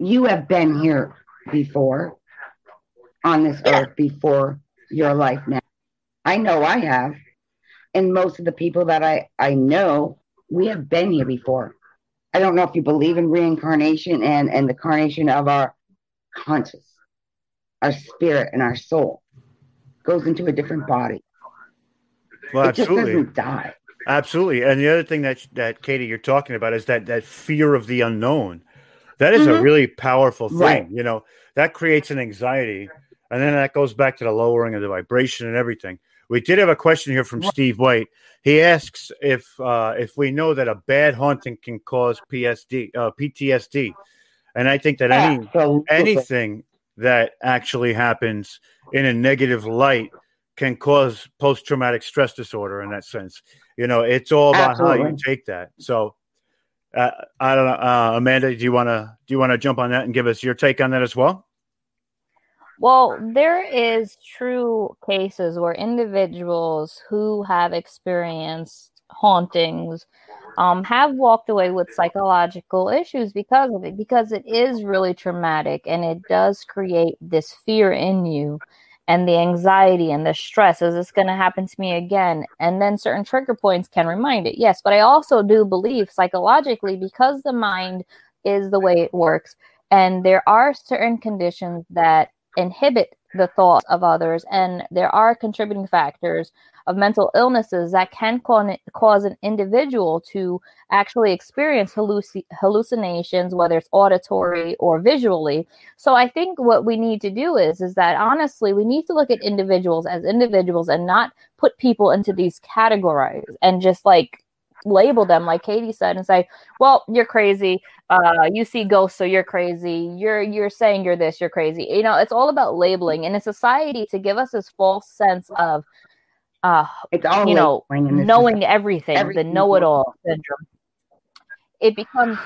you have been here before on this yeah. earth before your life now. I know I have. And most of the people that I, I know, we have been here before. I don't know if you believe in reincarnation and, and the carnation of our conscious, our spirit and our soul goes into a different body. Well, it absolutely. just doesn't die. Absolutely. And the other thing that that Katie you're talking about is that that fear of the unknown. That is mm-hmm. a really powerful thing. Right. You know, that creates an anxiety. And then that goes back to the lowering of the vibration and everything. We did have a question here from Steve White. He asks if uh, if we know that a bad haunting can cause PSD, uh, PTSD, and I think that any anything that actually happens in a negative light can cause post traumatic stress disorder in that sense. You know, it's all about Absolutely. how you take that. So uh, I don't know, uh, Amanda. Do you want to do you want to jump on that and give us your take on that as well? Well, there is true cases where individuals who have experienced hauntings um, have walked away with psychological issues because of it, because it is really traumatic and it does create this fear in you and the anxiety and the stress. Is this going to happen to me again? And then certain trigger points can remind it. Yes, but I also do believe psychologically, because the mind is the way it works, and there are certain conditions that inhibit the thoughts of others, and there are contributing factors of mental illnesses that can cause an individual to actually experience halluc- hallucinations whether it's auditory or visually. So i think what we need to do is is that honestly we need to look at individuals as individuals and not put people into these categories and just like label them. Like katie said and say well you're crazy. Uh, you see ghosts so you're crazy. You're you're saying you're this you're crazy. You know it's all about labeling. In a society to give us this false sense of uh it's all you know knowing everything, Everything the know-it-all syndrome. It becomes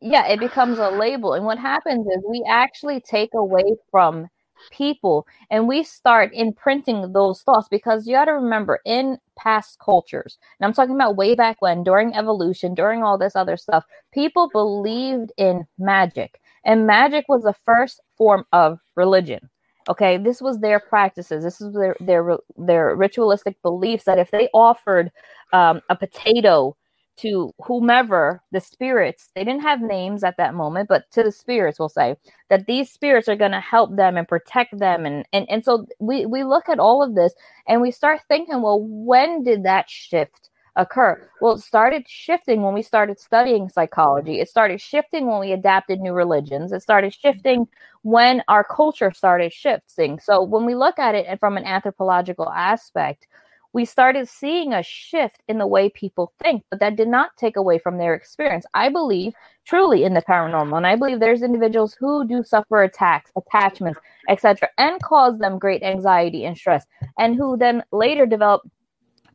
yeah it becomes a label. And what happens is we actually take away from people and we start imprinting those thoughts because you got to remember in past cultures and i'm talking about way back when during evolution during all this other stuff people believed in magic. And magic was the first form of religion Okay, this was their practices. This is their their their ritualistic beliefs that if they offered um, a potato to whomever the spirits, they didn't have names at that moment, but to the spirits, we'll say that these spirits are going to help them and protect them, and and and so we we look at all of this and we start thinking, well, when did that shift? Occur? Well, it started shifting when we started studying psychology. It started shifting when we adapted new religions. It started shifting when our culture started shifting. So when we look at it from an anthropological aspect, we started seeing a shift in the way people think, but that did not take away from their experience. I believe truly in the paranormal, and I believe there's individuals who do suffer attacks, attachments, etc., and cause them great anxiety and stress, and who then later develop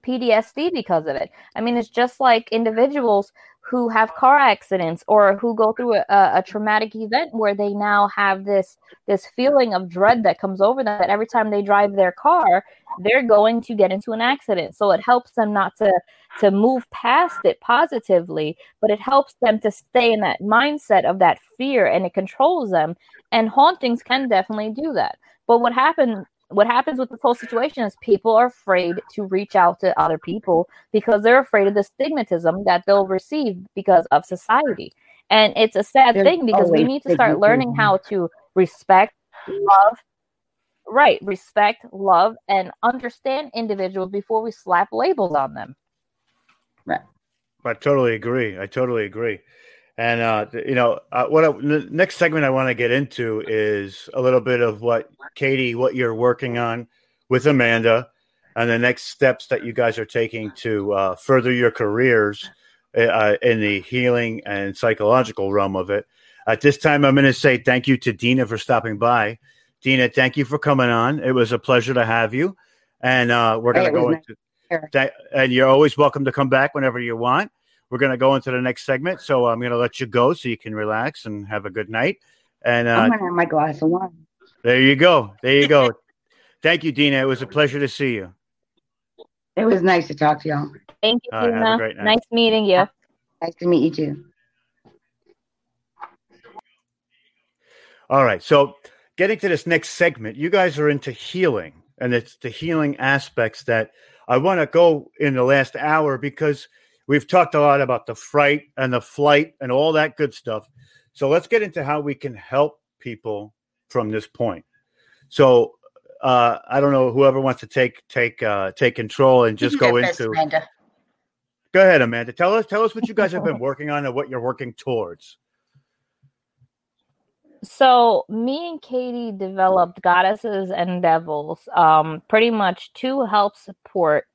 PTSD because of it. I mean, it's just like individuals who have car accidents or who go through a, a, traumatic event where they now have this this feeling of dread that comes over them that every time they drive their car they're going to get into an accident. So it helps them not to to move past it positively but it helps them to stay in that mindset of that fear and it controls them. And hauntings can definitely do that. But what happened what happens with this whole situation is people are afraid to reach out to other people because they're afraid of the stigmatism that they'll receive because of society. And it's a sad There's thing because we need to start learning how to respect, love, right, respect, love, and understand individuals before we slap labels on them. Right. I totally agree. I totally agree. And uh, you know, uh, what I, the next segment I want to get into is a little bit of what Katie, what you're working on with Amanda, and the next steps that you guys are taking to uh, further your careers uh, in the healing and psychological realm of it. At this time, I'm going to say thank you to Dina for stopping by. Dina, thank you for coming on. It was a pleasure to have you, and uh, we're going to go into. That, and you're always welcome to come back whenever you want. We're going to go into the next segment, so I'm going to let you go so you can relax and have a good night. And uh, I'm gonna have my glass of wine. there you go. There you go. Thank you, Dina. It was a pleasure to see you. It was nice to talk to y'all. Thank you, All right, have a great night. Nice meeting you. Nice to meet you too. All right. So, getting to this next segment, you guys are into healing, and it's the healing aspects that I want to go in the last hour because we've talked a lot about the fright and the flight and all that good stuff. So, let's get into how we can help people from this point. So, uh, I don't know whoever wants to take take uh, take control and just go into. Amanda. Go ahead, Amanda. Tell us tell us what you guys have been working on and what you're working towards. So me and Katie developed goddesses and devils, um, pretty much to help support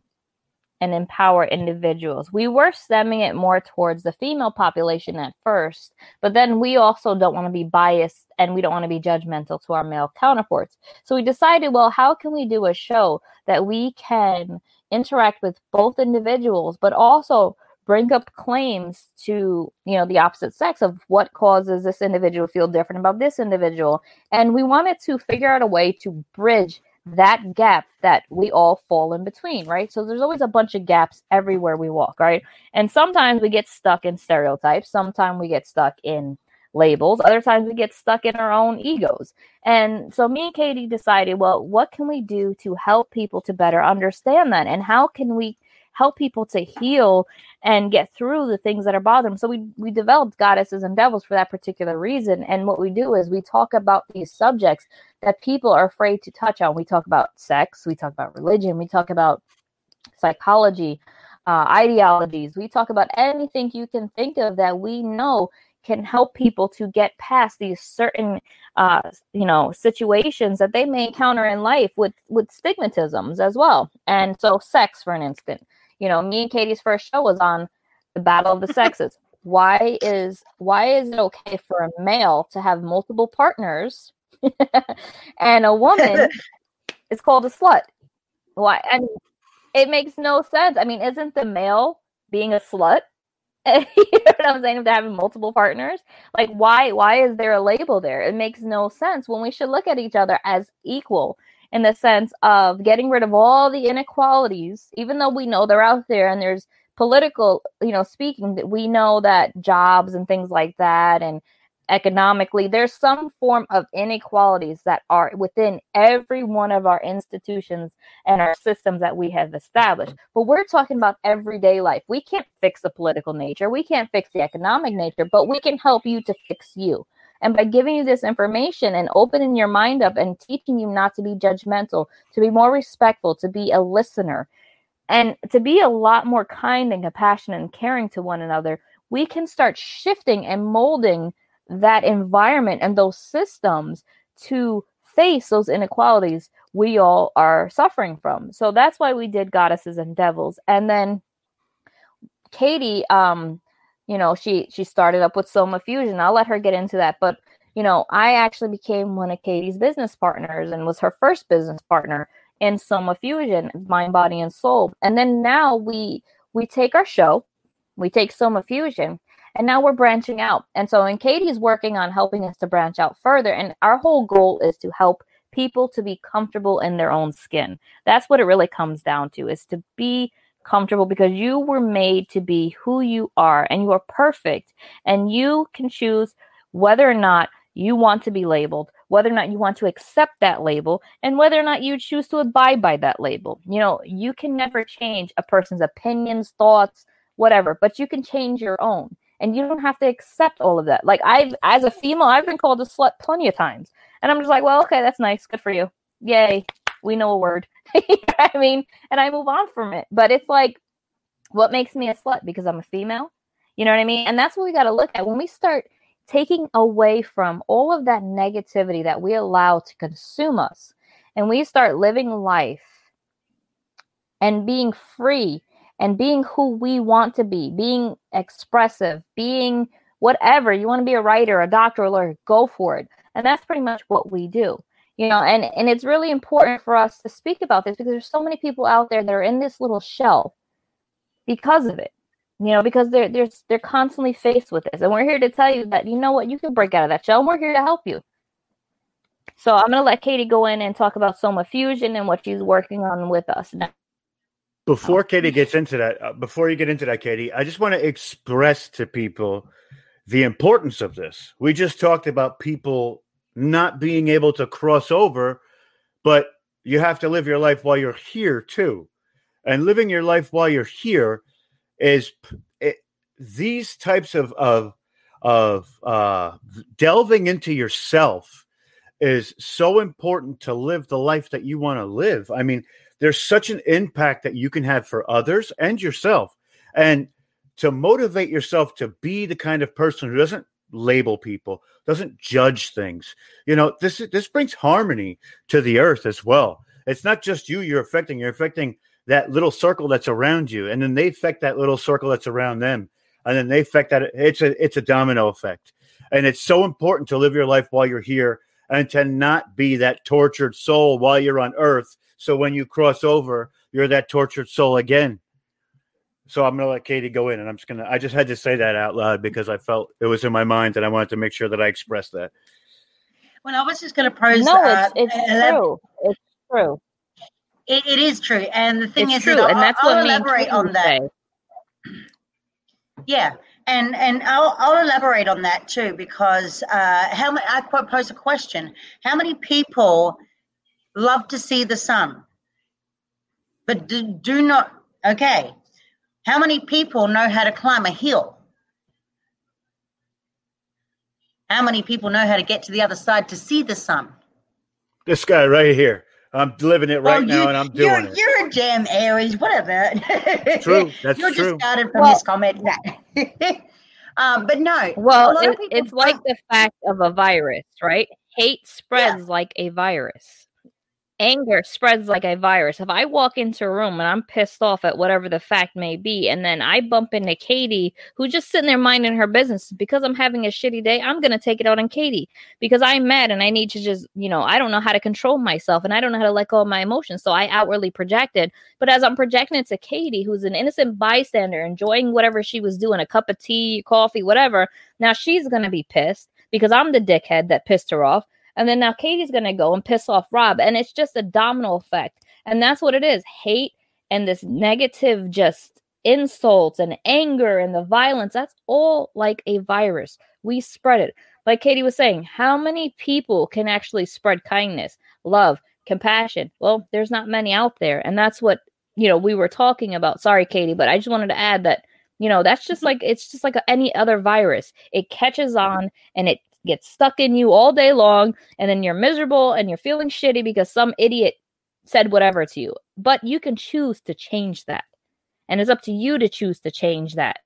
and empower individuals. We were stemming it more towards the female population at first, but then we also don't want to be biased and we don't want to be judgmental to our male counterparts. So we decided, well, how can we do a show that we can interact with both individuals, but also bring up claims to you know the opposite sex of what causes this individual feel different about this individual and we wanted to figure out a way to bridge that gap that we all fall in between, right? So there's always a bunch of gaps everywhere we walk, right? And sometimes we get stuck in stereotypes, sometimes we get stuck in labels, other times we get stuck in our own egos. And so me and Katie decided, well, what can we do to help people to better understand that? And how can we help people to heal and get through the things that are bothering them. So we we developed goddesses and devils for that particular reason. And what we do is we talk about these subjects that people are afraid to touch on. We talk about sex, we talk about religion, we talk about psychology, uh, ideologies. We talk about anything you can think of that we know can help people to get past these certain uh, you know situations that they may encounter in life with with stigmatisms as well and so sex for an instant you know, me and Katie's first show was on the battle of the sexes. why is why is it okay for a male to have multiple partners and a woman is called a slut? Why? I mean, it makes no sense. I mean, isn't the male being a slut? you know what I'm saying? To having multiple partners, like why? Why is there a label there? It makes no sense when we should look at each other as equal in the sense of getting rid of all the inequalities, even though we know they're out there and there's political, you know, speaking that we know that jobs and things like that and economically there's some form of inequalities that are within every one of our institutions and our systems that we have established. But we're talking about everyday life. We can't fix the political nature. We can't fix the economic nature but we can help you to fix you and by giving you this information and opening your mind up and teaching you not to be judgmental, to be more respectful, to be a listener, and to be a lot more kind and compassionate and caring to one another, we can start shifting and molding that environment and those systems to face those inequalities we all are suffering from. So that's why we did goddesses and devils. And then Katie um you know, she she started up with Soma Fusion. I'll let her get into that, but you know, I actually became one of Katie's business partners and was her first business partner in Soma Fusion, Mind, Body, and Soul. And then now we we take our show, we take Soma Fusion, and now we're branching out. And so, and Katie's working on helping us to branch out further. And our whole goal is to help people to be comfortable in their own skin. That's what it really comes down to: is to be comfortable because you were made to be who you are and you are perfect and you can choose whether or not you want to be labeled, whether or not you want to accept that label, and whether or not you choose to abide by that label. You know, you can never change a person's opinions, thoughts, whatever, but you can change your own. And you don't have to accept all of that. Like I've as a female, I've been called a slut plenty of times. And I'm just like, well, okay, that's nice. Good for you. Yay. We know a word. I mean, and I move on from it. But it's like, what makes me a slut? Because I'm a female. You know what I mean? And that's what we got to look at when we start taking away from all of that negativity that we allow to consume us and we start living life and being free and being who we want to be, being expressive, being whatever you want to be a writer, a doctor, a lawyer, go for it. And that's pretty much what we do you know and and it's really important for us to speak about this because there's so many people out there that are in this little shell because of it you know because they're they're they're constantly faced with this. And we're here to tell you that you know what you can break out of that shell and we're here to help you. So i'm going to let katie go in and talk about soma fusion and what she's working on with us now. Before katie gets into that uh, before you get into that katie i just want to express to people the importance of this. We just talked about people not being able to cross over, but you have to live your life while you're here too. And living your life while you're here is it, these types of of of uh, delving into yourself is so important to live the life that you want to live. I mean, there's such an impact that you can have for others and yourself, and to motivate yourself to be the kind of person who doesn't label people, doesn't judge things. You know, this this brings harmony to the earth as well. It's not just you you're affecting, you're affecting that little circle that's around you, and then they affect that little circle that's around them, and then they affect that. It's a it's a domino effect, and it's so important to live your life while you're here and to not be that tortured soul while you're on earth. So when you cross over, you're that tortured soul again. So I'm going to let Katie go in, and I'm just going to. I just had to say that out loud because I felt it was in my mind, and I wanted to make sure that I expressed that. Well, I was just going to pose. No, it's, it's uh, true. It's true. It, it is true, and the thing It's is, true, that and I'll- that's I'll what me and elaborate on that. say. Yeah, and and I'll I'll elaborate on that too because uh, how many I quite pose a question: How many people love to see the sun, but do, do not? Okay, how many people know how to climb a hill? How many people know how to get to the other side to see the sun? This guy right here. I'm living it right Oh, now, and I'm doing you're, it. You're a damn Aries, whatever. true. That's true. you're true. just started from Well- this comment. um, but no. Well, it, it's like don't- the fact of a virus, right? Hate spreads like a virus. Anger spreads like a virus. If I walk into a room and I'm pissed off at whatever the fact may be, and then I bump into Katie, who's just sitting there minding her business, because I'm having a shitty day, I'm going to take it out on Katie because I'm mad and I need to just, you know, I don't know how to control myself and I don't know how to let go of my emotions. So I outwardly projected. But as I'm projecting it to Katie, who's an innocent bystander, enjoying whatever she was doing, a cup of tea, coffee, whatever, now she's going to be pissed because I'm the dickhead that pissed her off. And then now Katie's going to go and piss off Rob. And it's just a domino effect. And that's what it is hate and this negative, just insults and anger and the violence. That's all like a virus. We spread it. Like Katie was saying, how many people can actually spread kindness, love, compassion? Well, there's not many out there. And that's what, you know, we were talking about. Sorry, Katie, but I just wanted to add that you know that's just mm-hmm. like it's just like any other virus it catches on and it gets stuck in you all day long and then you're miserable and you're feeling shitty because some idiot said whatever to you but you can choose to change that and it's up to you to choose to change that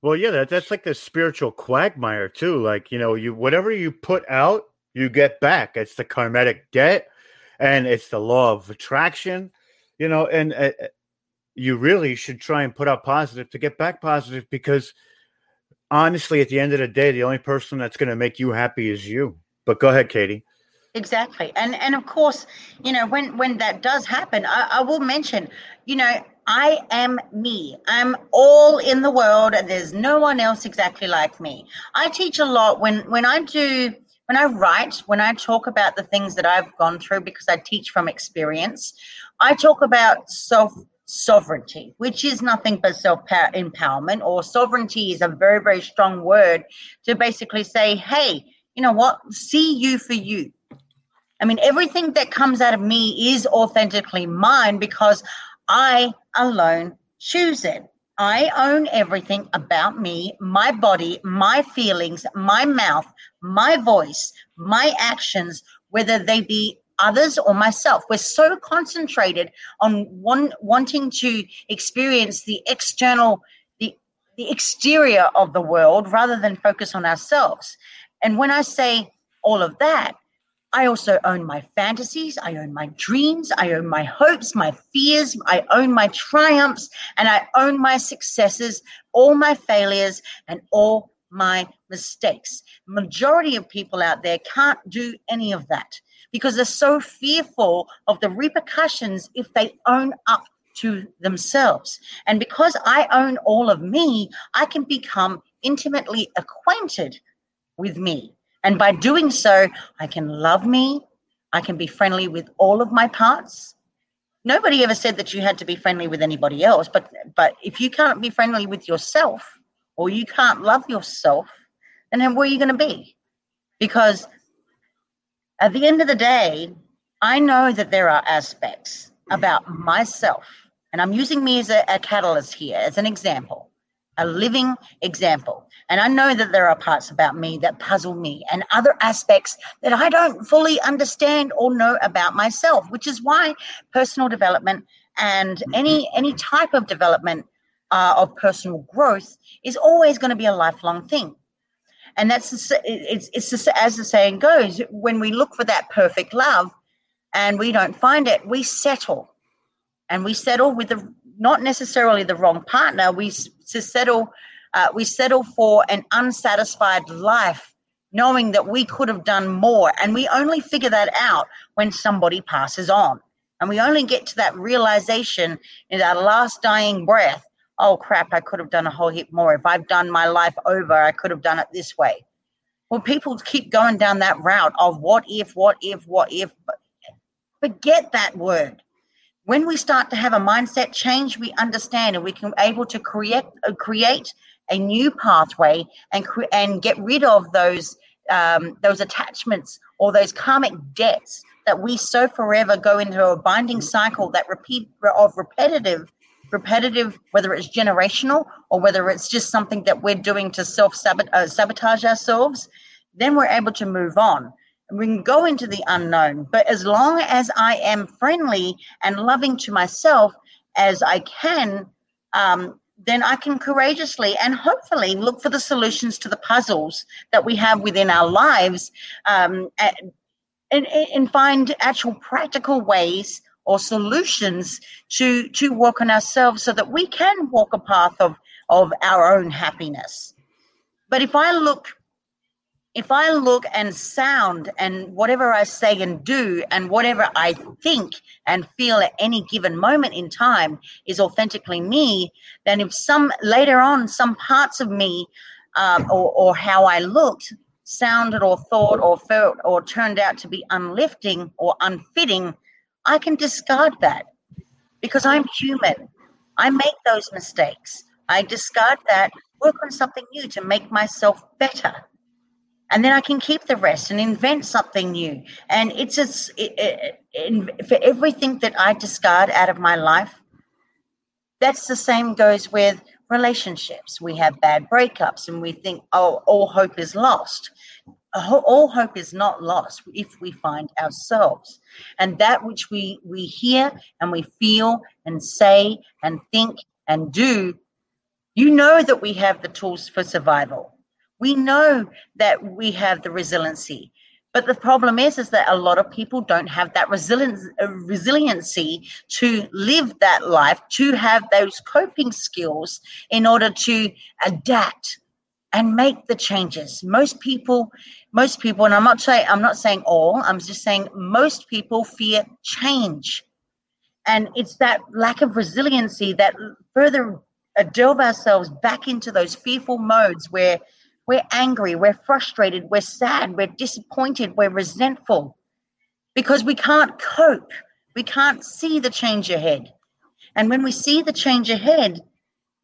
Well, yeah, that, that's like the spiritual quagmire too. Like you know, you whatever you put out, you get back. It's the karmatic debt, and it's the law of attraction. You know, and uh, uh, you really should try and put out positive to get back positive because honestly, at the end of the day, the only person that's going to make you happy is you. But go ahead, Katie. Exactly, and and of course, you know when when that does happen, I, I will mention, you know, I am me. I'm all in the world, and there's no one else exactly like me. I teach a lot when when I do when I write, when I talk about the things that I've gone through because I teach from experience. I talk about self sovereignty, which is nothing but self empowerment, or sovereignty is a very very strong word to basically say, hey, you know what? See you for you. I mean, everything that comes out of me is authentically mine because I alone choose it. I own everything about me, my body, my feelings, my mouth, my voice, my actions, whether they be others or myself. We're so concentrated on one wanting to experience the external, the the exterior of the world rather than focus on ourselves. And when I say all of that, I also own my fantasies, I own my dreams, I own my hopes, my fears, I own my triumphs, and I own my successes, all my failures, and all my mistakes. Majority of people out there can't do any of that because they're so fearful of the repercussions if they own up to themselves. And because I own all of me, I can become intimately acquainted with me. And by doing so, I can love me. I can be friendly with all of my parts. Nobody ever said that you had to be friendly with anybody else, but but if you can't be friendly with yourself or you can't love yourself, then where are you going to be? Because at the end of the day, I know that there are aspects about myself, and I'm using me as a, a catalyst here, as an example, a living example. And I know that there are parts about me that puzzle me and other aspects that I don't fully understand or know about myself, which is why personal development and any any type of development uh, of personal growth is always going to be a lifelong thing. And that's the, it's it's the, as the saying goes, when we look for that perfect love and we don't find it, we settle, and we settle with the not necessarily the wrong partner. We settle uh, we settle for an unsatisfied life, knowing that we could have done more, and we only figure that out when somebody passes on, and we only get to that realization in our last dying breath oh crap, I could have done a whole heap more. If I've done my life over, I could have done it this way. Well, people keep going down that route of what if, what if, what if. Forget that word. When we start to have a mindset change, we understand and we can able to create uh, create a new pathway and cre- and get rid of those um, those attachments or those karmic debts that we so forever go into a binding cycle that repeat of repetitive repetitive whether it's generational or whether it's just something that we're doing to self uh, sabotage ourselves then we're able to move on. We can go into the unknown but as long as i am friendly and loving to myself as i can um, then I can courageously and hopefully look for the solutions to the puzzles that we have within our lives um, and, and find actual practical ways or solutions to to work on ourselves so that we can walk a path of of our own happiness. But if I look if I look and sound and whatever I say and do and whatever I think and feel at any given moment in time is authentically me, then if some later on some parts of me um, or, or how I looked sounded or thought or felt or turned out to be unlifting or unfitting, I can discard that because I'm human. I make those mistakes. I discard that, work on something new to make myself better and then I can keep the rest and invent something new. And it's it, it, it, for everything that I discard out of my life. That's the same goes with relationships. We have bad breakups, and we think, oh, all hope is lost. All hope is not lost if we find ourselves, and that which we we hear and we feel and say and think and do. You know that we have the tools for survival we know that we have the resiliency. But the problem is, is that a lot of people don't have that resilience, uh, resiliency to live that life, to have those coping skills in order to adapt and make the changes. Most people, most people, and I'm not saying I'm not saying all. I'm just saying most people fear change, and it's that lack of resiliency that further delve ourselves back into those fearful modes where we're angry, we're frustrated, we're sad, we're disappointed, we're resentful because we can't cope. We can't see the change ahead. And when we see the change ahead,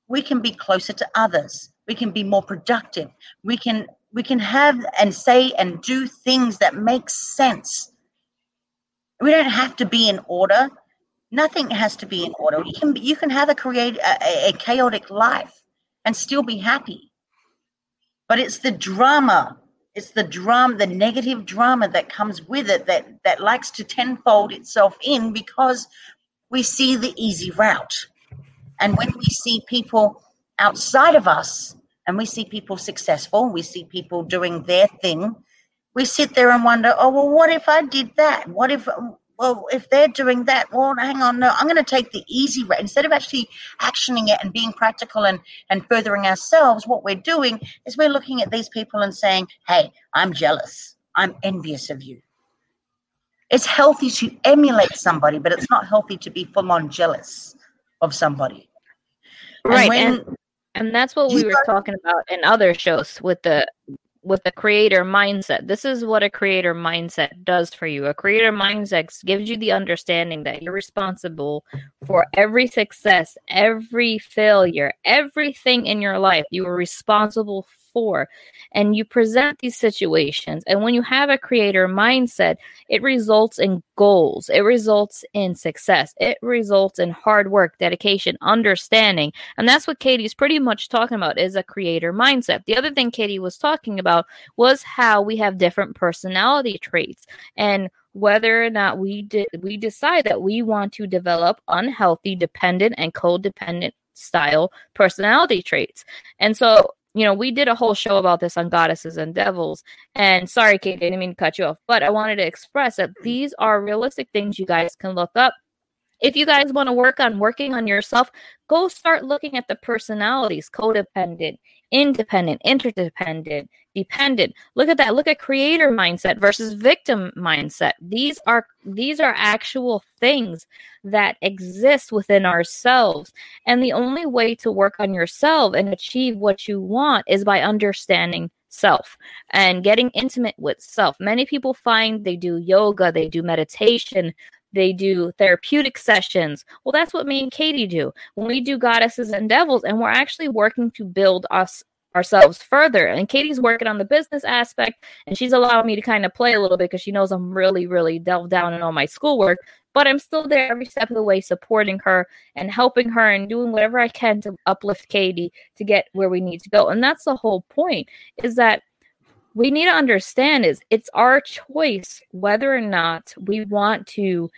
we can be closer to others. We can be more productive. We can we can have and say and do things that make sense. We don't have to be in order. Nothing has to be in order. You can you can have a create a, a chaotic life and still be happy but it's the drama it's the drama the negative drama that comes with it that that likes to tenfold itself in because we see the easy route and when we see people outside of us and we see people successful we see people doing their thing we sit there and wonder oh well what if i did that what if well, if they're doing that, well, hang on, no, I'm going to take the easy route. Instead of actually actioning it and being practical and, and furthering ourselves, what we're doing is we're looking at these people and saying, hey, I'm jealous. I'm envious of you. It's healthy to emulate somebody, but it's not healthy to be full on jealous of somebody. Right. And, and, and that's what we were talking about in other shows with the with the creator mindset. This is what a creator mindset does for you. A creator mindset gives you the understanding that you're responsible for every success, every failure, everything in your life. You are responsible for. And you present these situations. And when you have a creator mindset, it results in goals, it results in success, it results in hard work, dedication, understanding. And that's what Katie's pretty much talking about is a creator mindset. The other thing Katie was talking about was how we have different personality traits. And whether or not we did we decide that we want to develop unhealthy dependent and codependent style personality traits. And so you know, we did a whole show about this on goddesses and devils. And sorry, Kate, I didn't mean to cut you off, but I wanted to express that these are realistic things you guys can look up if you guys want to work on working on yourself, go start looking at the personalities codependent, independent, interdependent, dependent. Look at that. Look at creator mindset versus victim mindset. These are these are actual things that exist within ourselves. And the only way to work on yourself and achieve what you want is by understanding self and getting intimate with self. Many people find they do yoga, they do meditation, they do therapeutic sessions. Well, that's what me and Katie do. When we do goddesses and devils, and we're actually working to build us ourselves further. And Katie's working on the business aspect, and she's allowing me to kind of play a little bit because she knows I'm really, really delved down in all my schoolwork. But I'm still there every step of the way, supporting her and helping her and doing whatever I can to uplift Katie to get where we need to go. And that's the whole point is that we need to understand is it's our choice whether or not we want to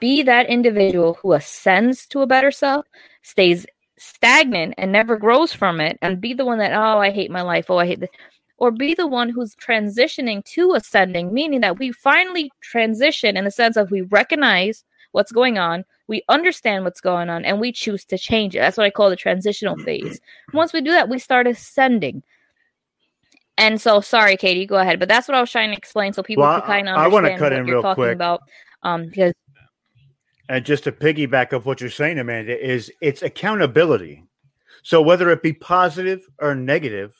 be that individual who ascends to a better self, stays stagnant and never grows from it, and be the one that, oh, I hate my life, oh, I hate this, or be the one who's transitioning to ascending, meaning that we finally transition in the sense of we recognize what's going on, we understand what's going on, and we choose to change it. That's what I call the transitional phase. Once we do that, we start ascending. And so, sorry, Katie, go ahead. But that's what I was trying to explain, so people Well, can kind of I- I wanna understand cut in you're real talking quick. about. Um, because And just to piggyback off what you're saying, Amanda, is it's accountability. So whether it be positive or negative,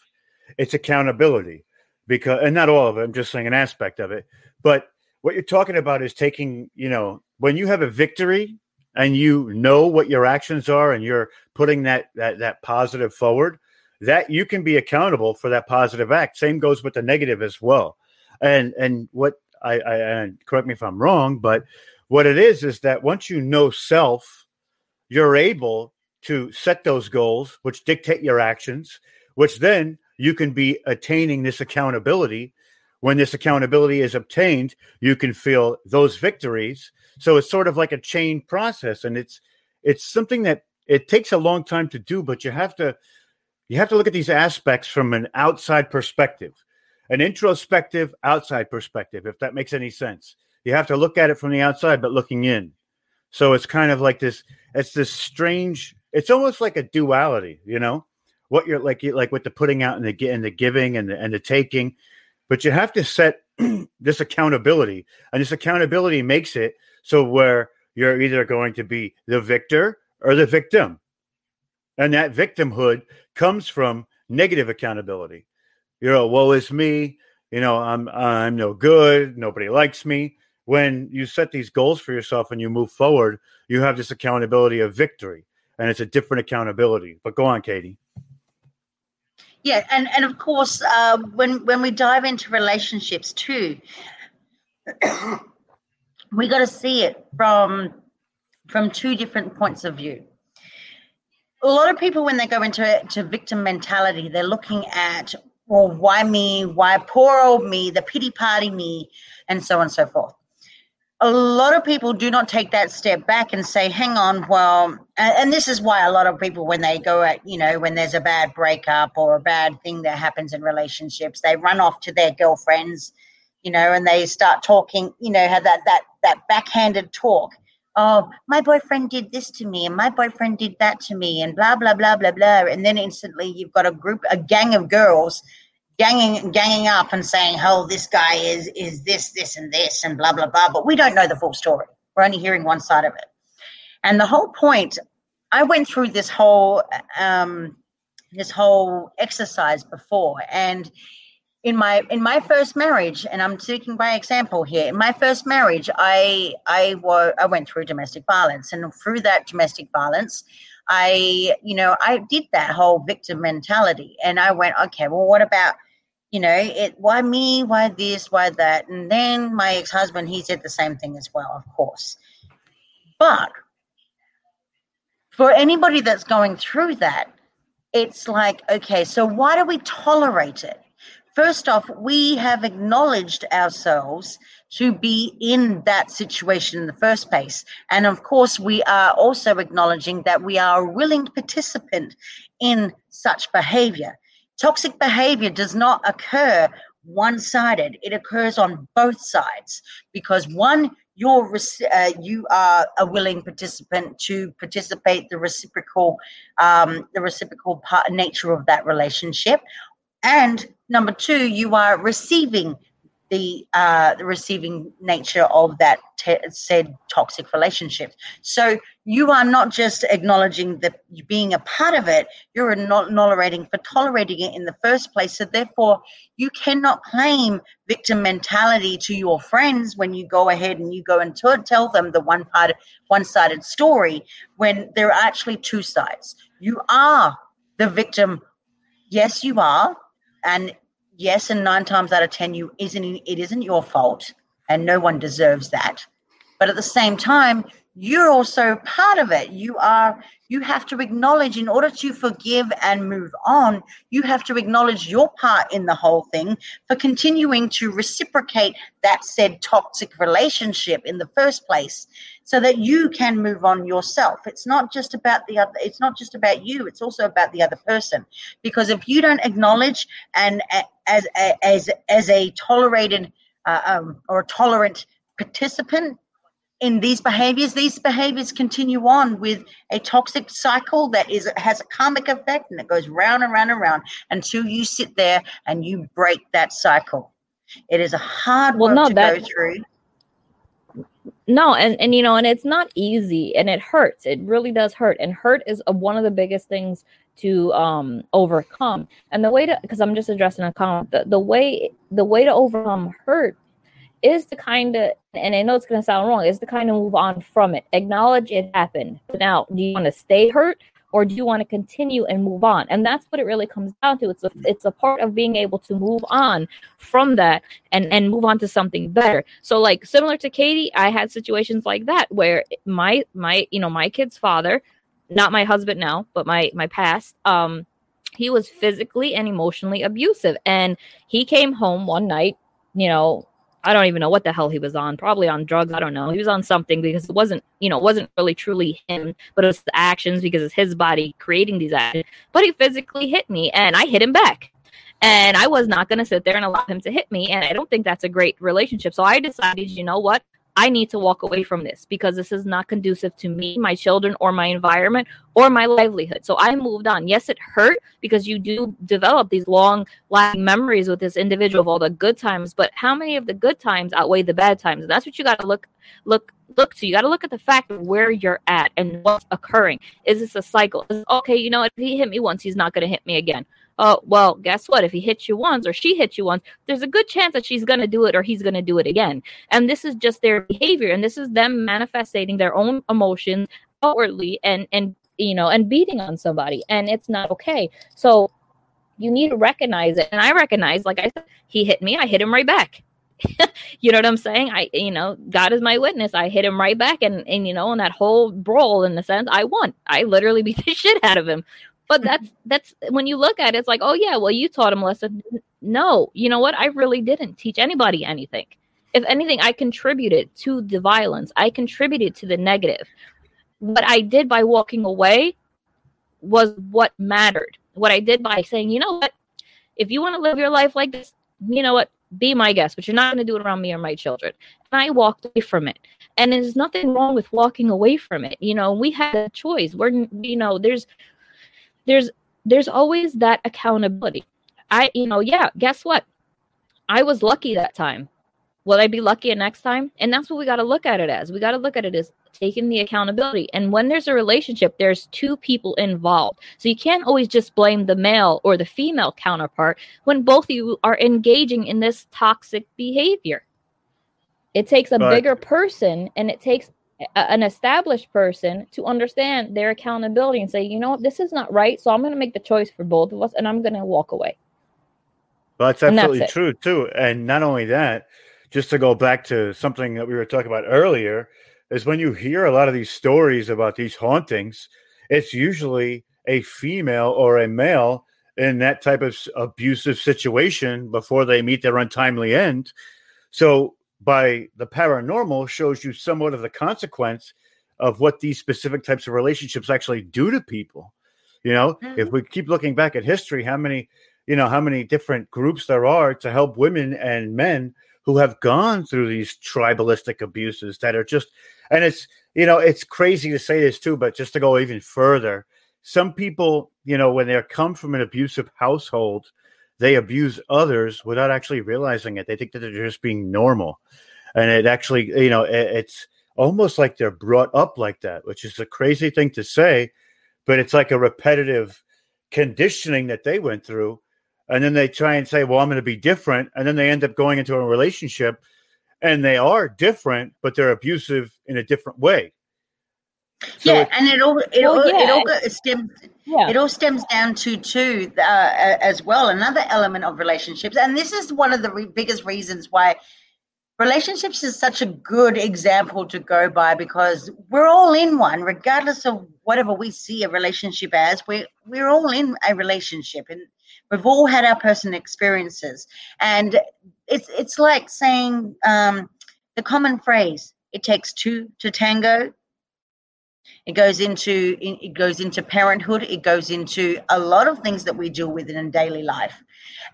it's accountability. Because and not all of it, I'm just saying an aspect of it. But what you're talking about is taking, you know, when you have a victory and you know what your actions are and you're putting that that that positive forward, that you can be accountable for that positive act. Same goes with the negative as well. And and what I, I and correct me if I'm wrong, but what it is is that once you know self, you're able to set those goals, which dictate your actions, which then you can be attaining this accountability. When this accountability is obtained, you can feel those victories. So it's sort of like a chain process, and it's it's something that it takes a long time to do, but you have to you have to look at these aspects from an outside perspective, an introspective outside perspective, if that makes any sense. You have to look at it from the outside, but looking in. So it's kind of like this. It's this strange. It's almost like a duality, you know, what you're like, like with the putting out and the and the giving and the, and the taking. But you have to set this accountability, and this accountability makes it so where you're either going to be the victor or the victim, and that victimhood comes from negative accountability. You know, woe is me. You know, I'm I'm no good. Nobody likes me. When you set these goals for yourself and you move forward, you have this accountability of victory, and it's a different accountability. But go on, Katie. Yeah, and and of course, uh, when when we dive into relationships too, we got to see it from from two different points of view. A lot of people, when they go into to victim mentality, they're looking at well, why me? Why poor old me? The pity party me, and so on and so forth a lot of people do not take that step back and say, hang on, well, and, this is why a lot of people, when they go at, you know, when there's a bad breakup or a bad thing that happens in relationships, they run off to their girlfriends, you know, and they start talking, you know, have that, that, that backhanded talk. Oh, my boyfriend did this to me, and my boyfriend did that to me, and blah, blah, blah, blah, blah. And then instantly you've got a group, a gang of girls ganging ganging up and saying, "Oh, this guy is is this, this, and this, and blah blah blah." But we don't know the full story. We're only hearing one side of it. And the whole point, I went through this whole um, this whole exercise before, and in my in my first marriage, and I'm speaking by example here. In my first marriage, I I I went through domestic violence, and through that domestic violence. I, you know, I did that whole victim mentality and I went, okay, well, what about you know, it why me, why this, why that? And then my ex-husband, he said the same thing as well, of course. But for anybody that's going through that, it's like, okay, so why do we tolerate it? First off, we have acknowledged ourselves to be in that situation in the first place. And of course, we are also acknowledging that we are a willing participant in such behavior. Toxic behavior does not occur one sided, it occurs on both sides because one, you're uh, you are a willing participant to participate the reciprocal um, the reciprocal part nature of that relationship and number two you are receiving the uh, the receiving nature of that te- said toxic relationship. So you are not just acknowledging that being a part of it; you're not tolerating for tolerating it in the first place. So therefore, you cannot claim victim mentality to your friends when you go ahead and you go and t- tell them the one part, one sided story when there are actually two sides. You are the victim. Yes, you are, and yes, and nine times out of ten, you isn't it isn't your fault, and no one deserves that. But at the same time, you're also part of it. You are you have to acknowledge in order to forgive and move on, you have to acknowledge your part in the whole thing for continuing to reciprocate that said toxic relationship in the first place so that you can move on yourself. It's not just about the other it's not just about you, it's also about the other person. Because if you don't acknowledge and as as as a tolerated uh, um, or tolerant participant in these behaviors these behaviors continue on with a toxic cycle that is has a karmic effect and it goes round and round and round until you sit there and you break that cycle. It is a hard well, work no, to that, go through. No and and you know and it's not easy and it hurts. It really does hurt and hurt is a, one of the biggest things to um overcome. And the way to because i'm just addressing a comment the, the way the way to overcome hurt is to kind of, and I know it's going to sound wrong, is to kind of move on from it. Acknowledge it happened. Now, do you want to stay hurt or do you want to continue and move on? And that's what it really comes down to. It's a, it's a part of being able to move on from that and, and move on to something better. So like similar to Katie, I had situations like that where my, my, you know, my kid's father, not my husband now, but my, my past, um, he was physically and emotionally abusive. And he came home one night, you know, I don't even know what the hell he was on. Probably on drugs. I don't know. He was on something because it wasn't, you know, it wasn't really truly him, but it was the actions because it's his body creating these actions. But he physically hit me and I hit him back. And I was not going to sit there and allow him to hit me. And I don't think that's a great relationship. So I decided, you know what? I need to walk away from this because this is not conducive to me, my children, or my environment, or my livelihood. So I moved on. Yes, it hurt because you do develop these long lasting memories with this individual of all the good times, but how many of the good times outweigh the bad times? And that's what you got to look look look to. You got to look at the fact of where you're at and what's occurring. Is this a cycle? Is, okay, you know, if he hit me once, he's not going to hit me again oh, well, guess what? If he hits you once or she hits you once, there's a good chance that she's going to do it or he's going to do it again. And this is just their behavior. And this is them manifesting their own emotions outwardly and, and, you know, and beating on somebody. And it's not okay. So you need to recognize it. And I recognize, like I said, he hit me, I hit him right back. you know what I'm saying? I, you know, God is my witness. I hit him right back, and and you know, in that whole brawl, in the sense, I won. I literally beat the shit out of him but that's that's when you look at it, it's like, oh yeah, well you taught him a lesson. No, you know what? I really didn't teach anybody anything. If anything, I contributed to the violence. I contributed to the negative. What I did by walking away was what mattered. What I did by saying, you know what? If you want to live your life like this, you know what? Be my guest, but you're not going to do it around me or my children. And I walked away from it. And there's nothing wrong with walking away from it. You know, we had a choice. We're, you know, there's there's there's always that accountability. I, you know, yeah, guess what? I was lucky that time. Will I be lucky next time? And that's what we got to look at it as. We got to look at it as taking the accountability. And when there's a relationship, there's two people involved. So you can't always just blame the male or the female counterpart when both of you are engaging in this toxic behavior. It takes a bigger person and it takes an established person to understand their accountability and say, you know what, this is not right. So I'm going to make the choice for both of us and I'm going to walk away. Well, that's absolutely that's true, too. And not only that, just to go back to something that we were talking about earlier, is when you hear a lot of these stories about these hauntings, it's usually a female or a male in that type of abusive situation before they meet their untimely end. So by the paranormal shows you somewhat of the consequence of what these specific types of relationships actually do to people. You know, mm-hmm. if we keep looking back at history, how many, you know, how many different groups there are to help women and men who have gone through these tribalistic abuses that are just, and it's, you know, it's crazy to say this too, but just to go even further, some people, you know, when they come from an abusive household, they abuse others without actually realizing it. They think that they're just being normal, and it actually, you know, it, it's almost like they're brought up like that, which is a crazy thing to say, but it's like a repetitive conditioning that they went through. And then they try and say, well, I'm going to be different. And then they end up going into a relationship and they are different, but they're abusive in a different way. So yeah, it- and it all it Well, all it all go- stems Yeah. it all stems down to too uh, as well another element of relationships, and this is one of the re- biggest reasons why relationships is such a good example to go by because we're all in one, regardless of whatever we see a relationship as. We we're all in a relationship, and we've all had our personal experiences, and it's it's like saying um, the common phrase: "It takes two to tango." It goes into it goes into parenthood. It goes into a lot of things that we deal with in daily life,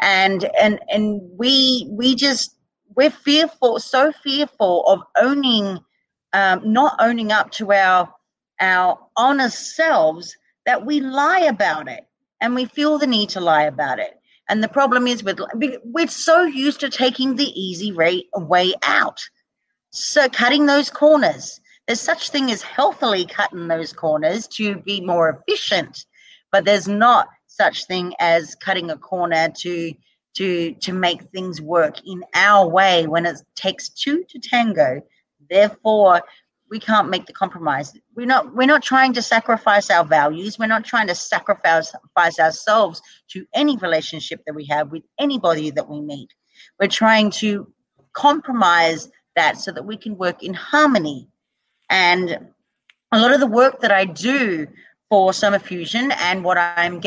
and and and we we just we're fearful, so fearful of owning, um, not owning up to our our honest selves that we lie about it, and we feel the need to lie about it. And the problem is with we're so used to taking the easy way out, so cutting those corners. There's such thing as healthily cutting those corners to be more efficient, but there's not such thing as cutting a corner to to to make things work in our way when it takes two to tango. Therefore, we can't make the compromise. We're not we're not trying to sacrifice our values. We're not trying to sacrifice ourselves to any relationship that we have with anybody that we meet. We're trying to compromise that so that we can work in harmony. And a lot of the work that I do for Summer Fusion and what I'm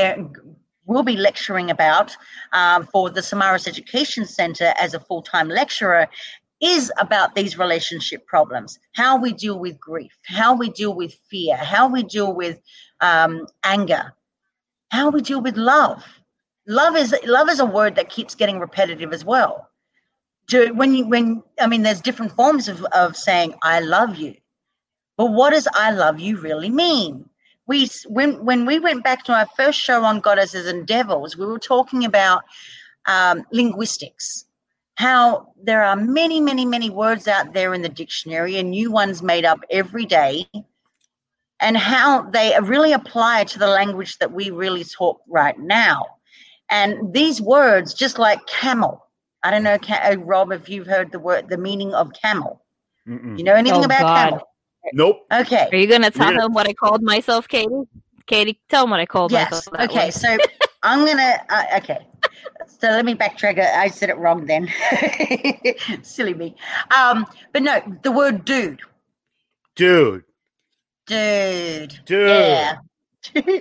will be lecturing about um, for the Samaras Education Center as a full time lecturer is about these relationship problems how we deal with grief, how we deal with fear, how we deal with um, anger, how we deal with love. Love is love is a word that keeps getting repetitive as well. Do, when you when I mean, there's different forms of, of saying I love you, but what does I love you really mean? we when when we went back to our first show on goddesses and devils we were talking about um, linguistics how there are many many many words out there in the dictionary and new ones made up every day and how they really apply to the language that we really talk right now and these words just like camel i don't know Ca- uh, rob if you've heard the word the meaning of camel Mm-mm. you know anything Oh, about God. camel Nope. okay Are you gonna tell Yeah. him what I called myself, Katie? Katie, tell them what I called Yes. myself. that Okay. way. So I'm gonna. Uh, okay. So let me backtrack. I said it wrong then. Silly me. Um, but no, the word dude. Dude. Dude. Dude. Yeah.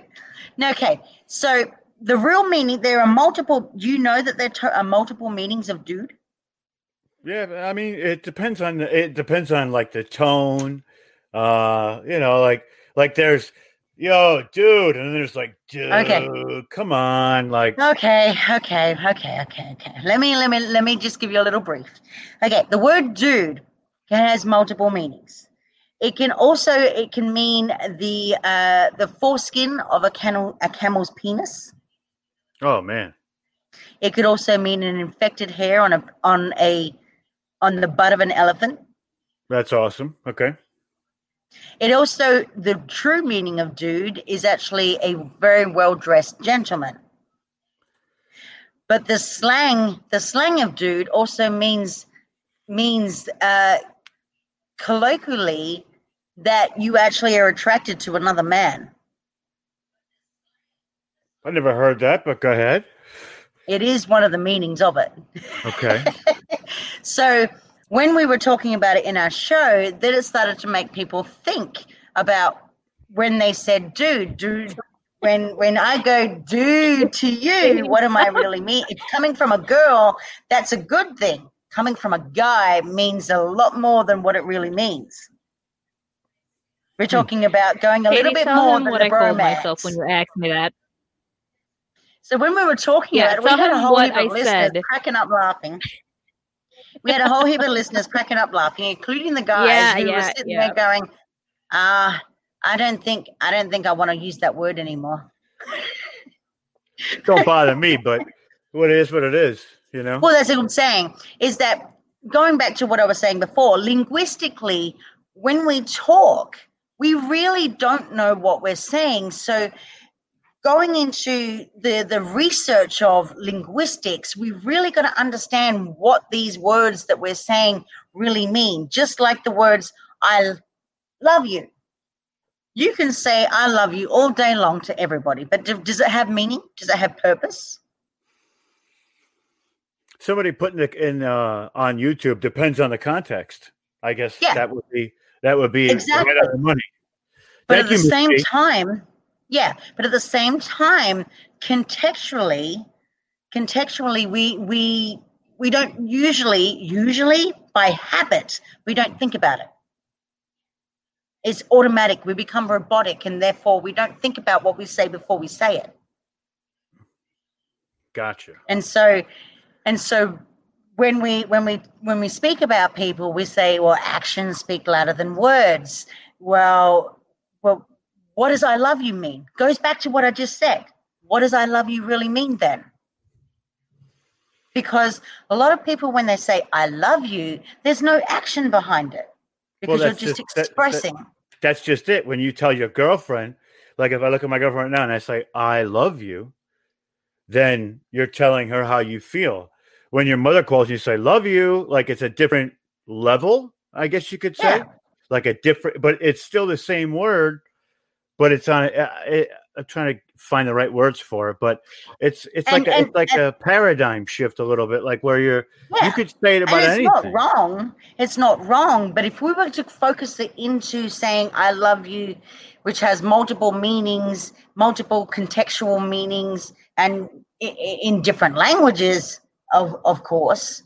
no, okay. So the real meaning there are multiple. You know that there are multiple meanings of dude. Yeah, I mean, it depends on the, it depends on like the tone. Uh, you know, like like there's yo, dude, and then there's like, dude, Okay. come on, like Okay, okay, okay, okay, okay. Let me let me let me just give you a little brief. Okay, the word dude has multiple meanings. It can also it can mean the uh, the foreskin of a camel a camel's penis. oh man, It could also mean an infected hair on a on a on the butt of an elephant. that's awesome. Okay, It also the true meaning of dude is actually a very well dressed gentleman. But the slang the slang of dude also means means uh, colloquially that you actually are attracted to another man. I never heard that, but go ahead. It is one of the meanings of it. Okay, So when we were talking about it in our show, then it started to make people think about when they said dude, dude. When when I go dude to you, what am I really mean? If coming from a girl, that's a good thing. Coming from a guy means a lot more than what it really means. We're hmm. talking about going a Katie, little bit more than what the I called myself bromance. when you asked me that. So when we were talking Yeah, about it, we had a whole heap of listeners said. cracking up laughing. We had a whole heap of listeners cracking up laughing, including the guys Yeah, who were sitting yeah. there going, "Ah, I don't think I don't think I want to use that word anymore." don't bother me, but What it is, what it is. You know. Well, that's what I'm saying. Is that going back to what I was saying before? Linguistically, when we talk, we really don't know what we're saying. So, going into the the research of linguistics, we really got to understand what these words that we're saying really mean. Just like the words "I love you." You can say "I love you" all day long to everybody, but do, does it have meaning? Does it have purpose? Somebody putting it in uh, on YouTube depends on the context. I guess Yeah. that would be that would be Exactly. right out of money. But Thank at the you, Miss same time, yeah, but at the same time, contextually, contextually, we we we don't usually usually by habit we don't think about it. It's automatic. We become robotic, and therefore we don't think about what we say before we say it. Gotcha. And so, and so when we when we when we speak about people, we say, well, actions speak louder than words. Well, well, what does I love you mean? Goes back to what I just said. What does I love you really mean then? Because a lot of people, when they say I love you, there's no action behind it because you're that's just, just- that- that- expressing. That's just it. When you tell your girlfriend, like if I look at my girlfriend right now and I say I love you, then you're telling her how you feel. When your mother calls you, say love you, like it's a different level, I guess you could say, Yeah. like a different, but it's still the same word, but it's on. Uh, it, I'm trying to find the right words for it, but it's it's And- like a, and- it's like and- a paradigm shift a little bit, like where you're Yeah. you could say it about and it's anything. not wrong. It's not wrong. But if we were to focus it into saying "I love you," which has multiple meanings, multiple contextual meanings, and in different languages, of of course,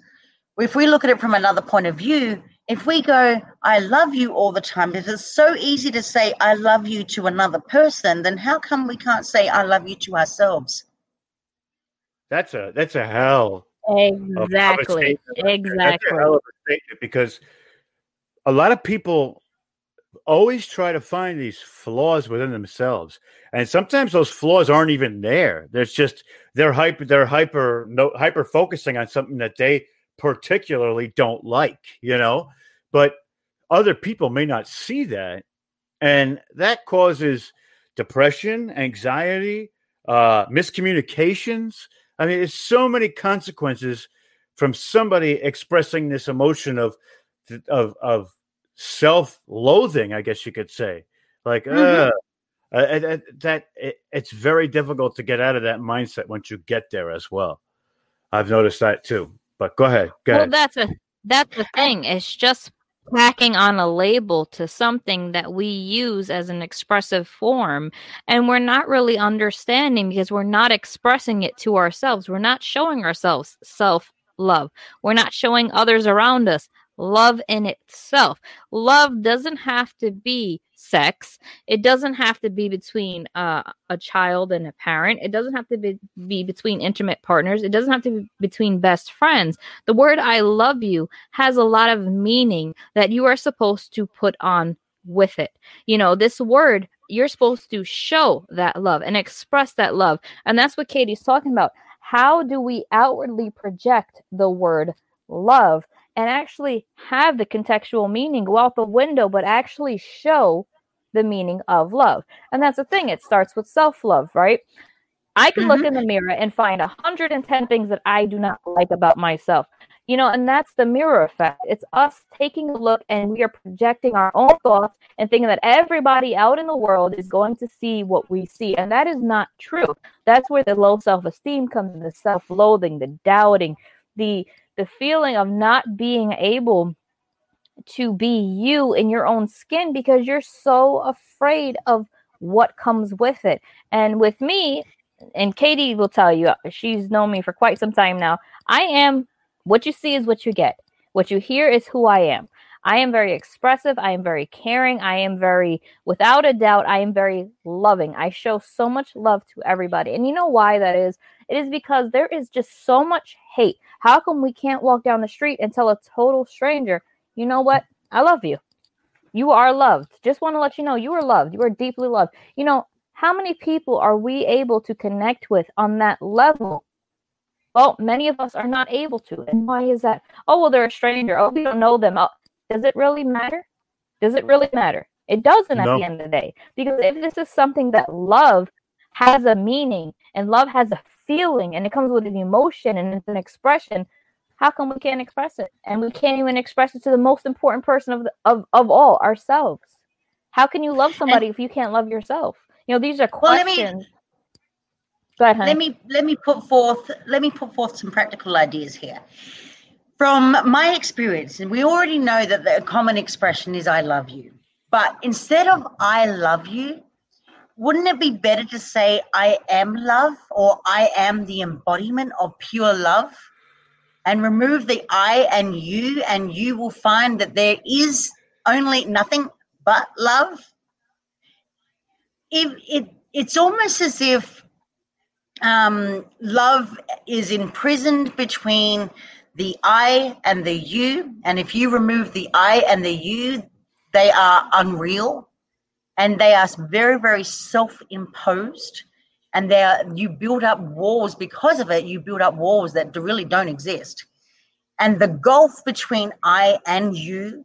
if we look at it from another point of view, if we go "I love you" all the time, if it's so easy to say "I love you" to another person, then how come we can't say "I love you" to ourselves? That's a that's a hell of- of a Exactly. statement right there. That's a Exactly. hell of a statement because a lot of people always try to find these flaws within themselves, and sometimes those flaws aren't even there. There's just they're hyper they're hyper no hyper focusing on something that they particularly don't like, you know. But other people may not see that, and that causes depression, anxiety, uh, miscommunications. I mean, it's so many consequences from somebody expressing this emotion of of of self-loathing, I guess you could say. Like, uh, uh, uh, that it, it's very difficult to get out of that mindset once you get there as well. I've noticed that too. But go ahead, go Well, ahead. that's a that's the thing. It's just tacking on a label to something that we use as an expressive form, and we're not really understanding because we're not expressing it to ourselves. We're not showing ourselves self love. We're not showing others around us love in itself. Love doesn't have to be sex. It doesn't have to be between uh, a child and a parent. It doesn't have to be, be between intimate partners. It doesn't have to be between best friends. The word I love you has a lot of meaning that you are supposed to put on with it. You know, this word, you're supposed to show that love and express that love. And that's what Katie's talking about. How do we outwardly project the word love and actually have the contextual meaning go out the window, but actually show the meaning of love? And that's the thing, it starts with self love, right? I can look mm-hmm. in the mirror and find 110 things that I do not like about myself. You know, and that's the mirror effect. It's us taking a look and we are projecting our own thoughts and thinking that everybody out in the world is going to see what we see. And that is not true. That's where the low self esteem comes in, the self loathing, the doubting, the the feeling of not being able to be you in your own skin because you're so afraid of what comes with it. And with me, and Katie will tell you, she's known me for quite some time now. I am what you see is what you get. What you hear is who I am. I am very expressive. I am very caring. I am very, without a doubt, I am very loving. I show so much love to everybody. And you know why that is? It is because there is just so much hate. How come we can't walk down the street and tell a total stranger, you know what? I love you. You are loved. Just want to let you know you are loved. You are deeply loved. You know, how many people are we able to connect with on that level Well, many of us are not able to. And why is that? Oh, well, they're a stranger. Oh, we don't know them. Oh, does it really matter? Does it really matter? It doesn't at No. the end of the day. Because if this is something that love has a meaning and love has a feeling and it comes with an emotion and it's an expression, how come we can't express it? And we can't even express it to the most important person of the, of, of all, ourselves. How can you love somebody if you can't love yourself? You know, these are Well, let me- questions. Go ahead, honey. let me let me put forth let me put forth some practical ideas here from my experience and we already know that the common expression is i love you. But instead of i love you wouldn't it be better to say i am love or i am the embodiment of pure love and remove the i and you and you will find that there is only nothing but love? If it it's almost as if um, love is imprisoned between the I and the you. And if you remove the I and the you, they are unreal and they are very, very self imposed. And they are, you build up walls because of it, you build up walls that really don't exist. And the gulf between I and you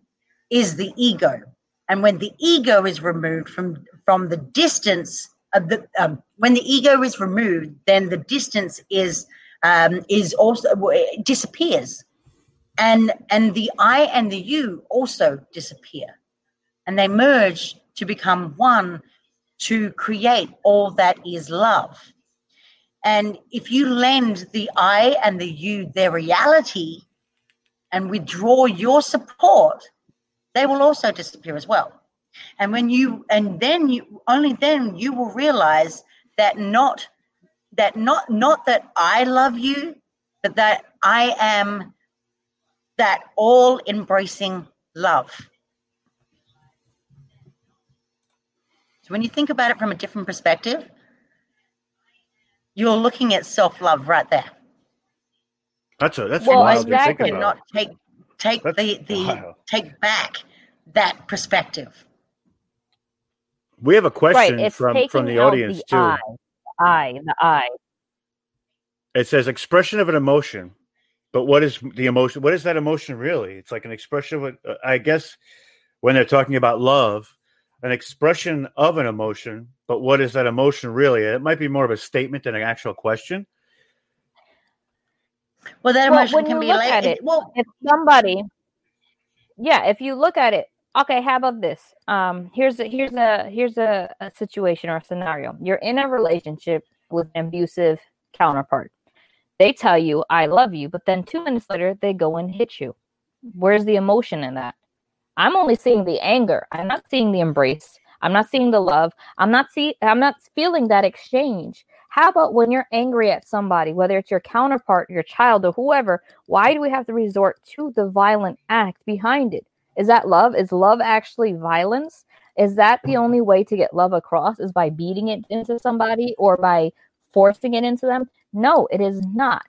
is the ego. And when the ego is removed from, from the distance of the, um, when the ego is removed, then the distance is um, is also disappears, and and the I and the you also disappear, and they merge to become one to create all that is love. And if you lend the I and the you their reality and withdraw your support, they will also disappear as well. And when you and then you only then you will realize that not that not not that I love you, but that I am that all embracing love. So when you think about it from a different perspective, you're looking at self-love right there. That's a that's Well, wild to think about. Not take take That's the the wild. take back that perspective. We have a question right. From from the audience the too. I, I, the I. It says expression of an emotion, but what is the emotion? What is that emotion really? It's like an expression of, I guess, when they're talking about love, an expression of an emotion. But what is that emotion really? It might be more of a statement than an actual question. Well, that emotion when can be look like at it, well, if somebody yeah if you look at it okay how about this? Um here's a here's a here's a, a situation or a scenario. You're in a relationship with an abusive counterpart. They tell you i love you but then two minutes later they go and hit you. Where's the emotion in that? I'm only seeing the anger. I'm not seeing the embrace. I'm not seeing the love. I'm not see i'm not feeling that exchange. How about when you're angry at somebody whether it's your counterpart your child or whoever why do we have to resort to the violent act behind it is that love? Is love actually violence? Is that the mm-hmm. only way to get love across is by beating it into somebody or by forcing it into them? No it is not.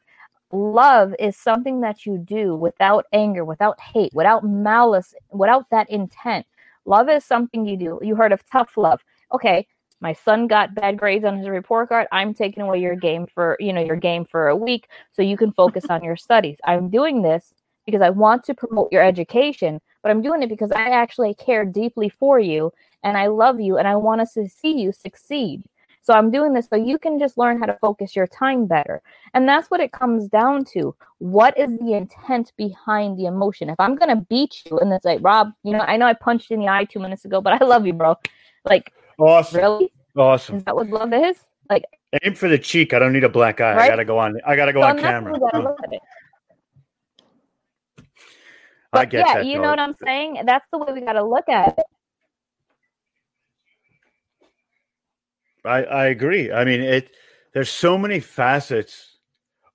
Love is something that you do without anger without hate without malice without that intent. Love is something you do. You heard of tough love. Okay my son got bad grades on his report card. I'm taking away your game for you know your game for a week so you can focus on your studies. I'm doing this because i want to promote your education but i'm doing it because i actually care deeply for you and i love you and i want us to see you succeed so i'm doing this so you can just learn how to focus your time better and that's what it comes down to what is the intent behind the emotion if i'm going to beat you and it's like rob you know i know i punched you in the eye two minutes ago but i love you bro like Awesome, really awesome. is that what love is? Like, Aim for the cheek. I don't need a black eye. I gotta go on. I gotta go so on camera. I Huh. look at it. I But get yeah, that. you know what I'm saying? That's the way we got to look at it. I, I agree. I mean, it. There's so many facets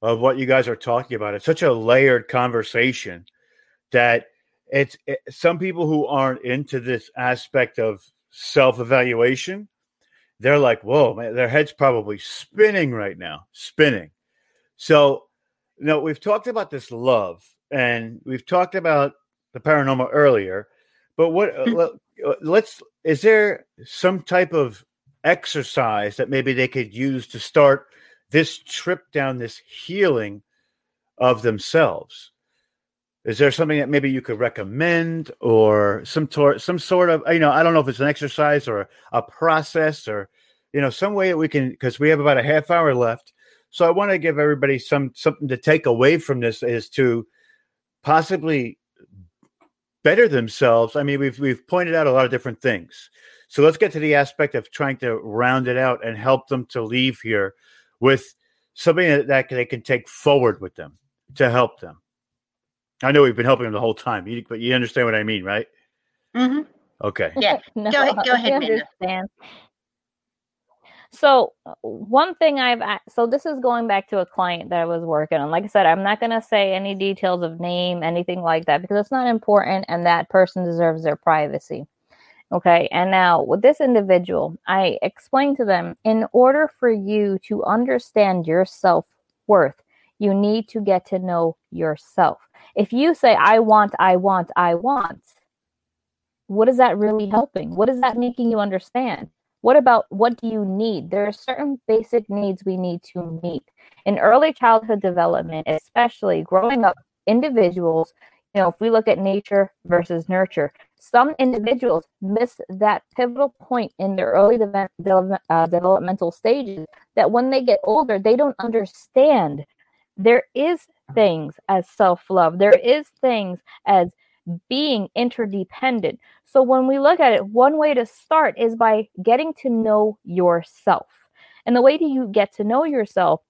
of what you guys are talking about. It's such a layered conversation that it's it, some people who aren't into this aspect of self-evaluation. They're like, "Whoa, man!" Their head's probably spinning right now, spinning. So, you know, we've talked about this love, and we've talked about the paranormal earlier. But what? let- uh, let's. Is there some type of exercise that maybe they could use to start this trip down this healing of themselves. Is there something that maybe you could recommend or some tor- some sort of you know I don't know if it's an exercise or a process or you know some way that we can because we have about a half hour left. So I want to give everybody some something to take away from this is to possibly better themselves. I mean, we've we've pointed out a lot of different things. So let's get to the aspect of trying to round it out and help them to leave here with something that, that they can take forward with them to help them. I know we've been helping them the whole time, you- but you understand what I mean, right? hmm Okay. Yeah. No, Go ahead- go I ahead, Minna. So uh, one thing I've so this is going back to a client that I was working on. Like I said, I'm not going to say any details of name, anything like that, because it's not important, and that person deserves their privacy. Okay. And now with this individual, I explained to them in order for you to understand your self worth, you need to get to know yourself. If you say, I want, I want, I want, what is that really helping? What is that making you understand? What about what do you need? There are certain basic needs we need to meet. In early childhood development, especially growing up, individuals, you know, if we look at nature versus nurture, some individuals miss that pivotal point in their early deve- development, uh, developmental stages that when they get older, they don't understand. There is things as self-love. There is things as being interdependent. So when we look at it, one way to start is by getting to know yourself. And the way that you get to know yourself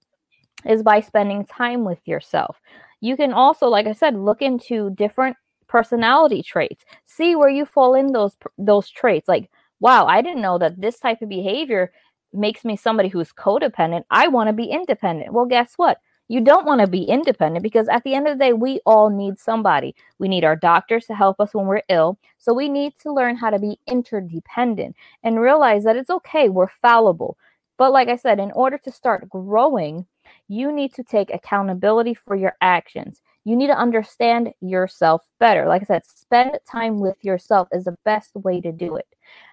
is by spending time with yourself. You can also, like I said, look into different personality traits. See where you fall in those those traits. Like, wow, I didn't know that this type of behavior makes me somebody who's codependent. I want to be independent. Well, guess what? You don't want to be independent because at the end of the day, we all need somebody. We need our doctors to help us when we're ill. So we need to learn how to be interdependent and realize that it's okay, we're fallible. But like I said, in order to start growing, you need to take accountability for your actions. You need to understand yourself better. Like I said, spend time with yourself is the best way to do it.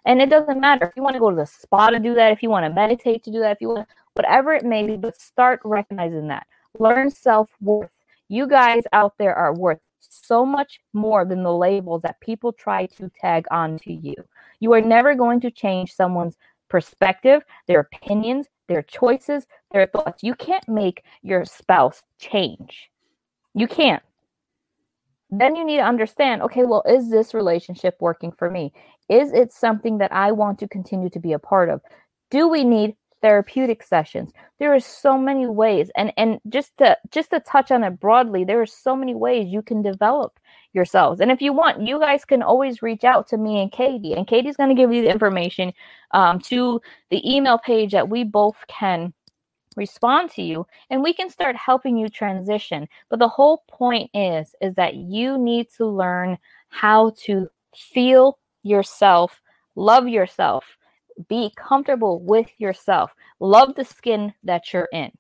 And it doesn't matter if you want to go to the spa to do that, if you want to meditate to do that, if you want whatever it may be, but start recognizing that. Learn self worth. You guys out there are worth so much more than the labels that people try to tag onto you. You are never going to change someone's perspective, their opinions, their choices, their thoughts. You can't make your spouse change. You can't. Then you need to understand okay, well, is this relationship working for me? Is it something that I want to continue to be a part of? Do we need therapeutic sessions? There are so many ways and and just to just to touch on it broadly, there are so many ways you can develop yourselves. And if you want, you guys can always reach out to me and Katie, and Katie's going to give you the information um, to the email page that we both can respond to you and we can start helping you transition but the whole point is is that you need to learn how to feel yourself love yourself be comfortable with yourself. Love the skin that you're in.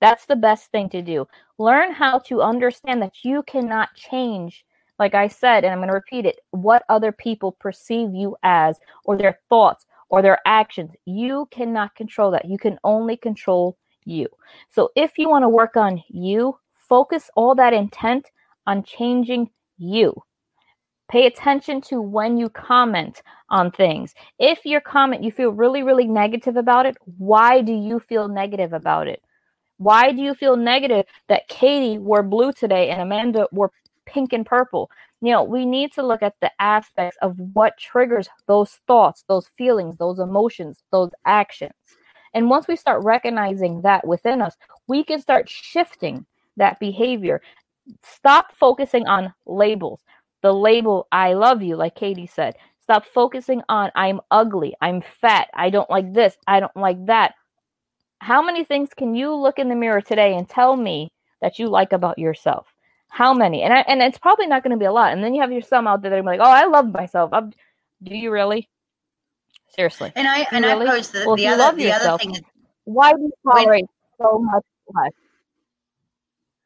That's the best thing to do. Learn how to understand that you cannot change like i said and i'm going to repeat it what other people perceive you as or their thoughts or their actions. You cannot control that. You can only control you. So if you want to work on you, focus all that intent on changing you. Pay attention to when you comment on things. If your comment you feel really, really negative about it, why do you feel negative about it? Why do you feel negative that Katie wore blue today and Amanda wore pink and purple? You know, we need to look at the aspects of what triggers those thoughts, those feelings, those emotions, those actions. And once we start recognizing that within us, we can start shifting that behavior. Stop focusing on labels. The label, I love you, like Katie said. Stop focusing on, I'm ugly, I'm fat, I don't like this, I don't like that. How many things can you look in the mirror today and tell me that you like about yourself? How many? And I, and it's probably not going to be a lot. And then you have your some out there that are like, oh, I love myself. I'm, do you really? Seriously. And I and really? I pose the, Well, the other love the other thing is Why do you tolerate so much less?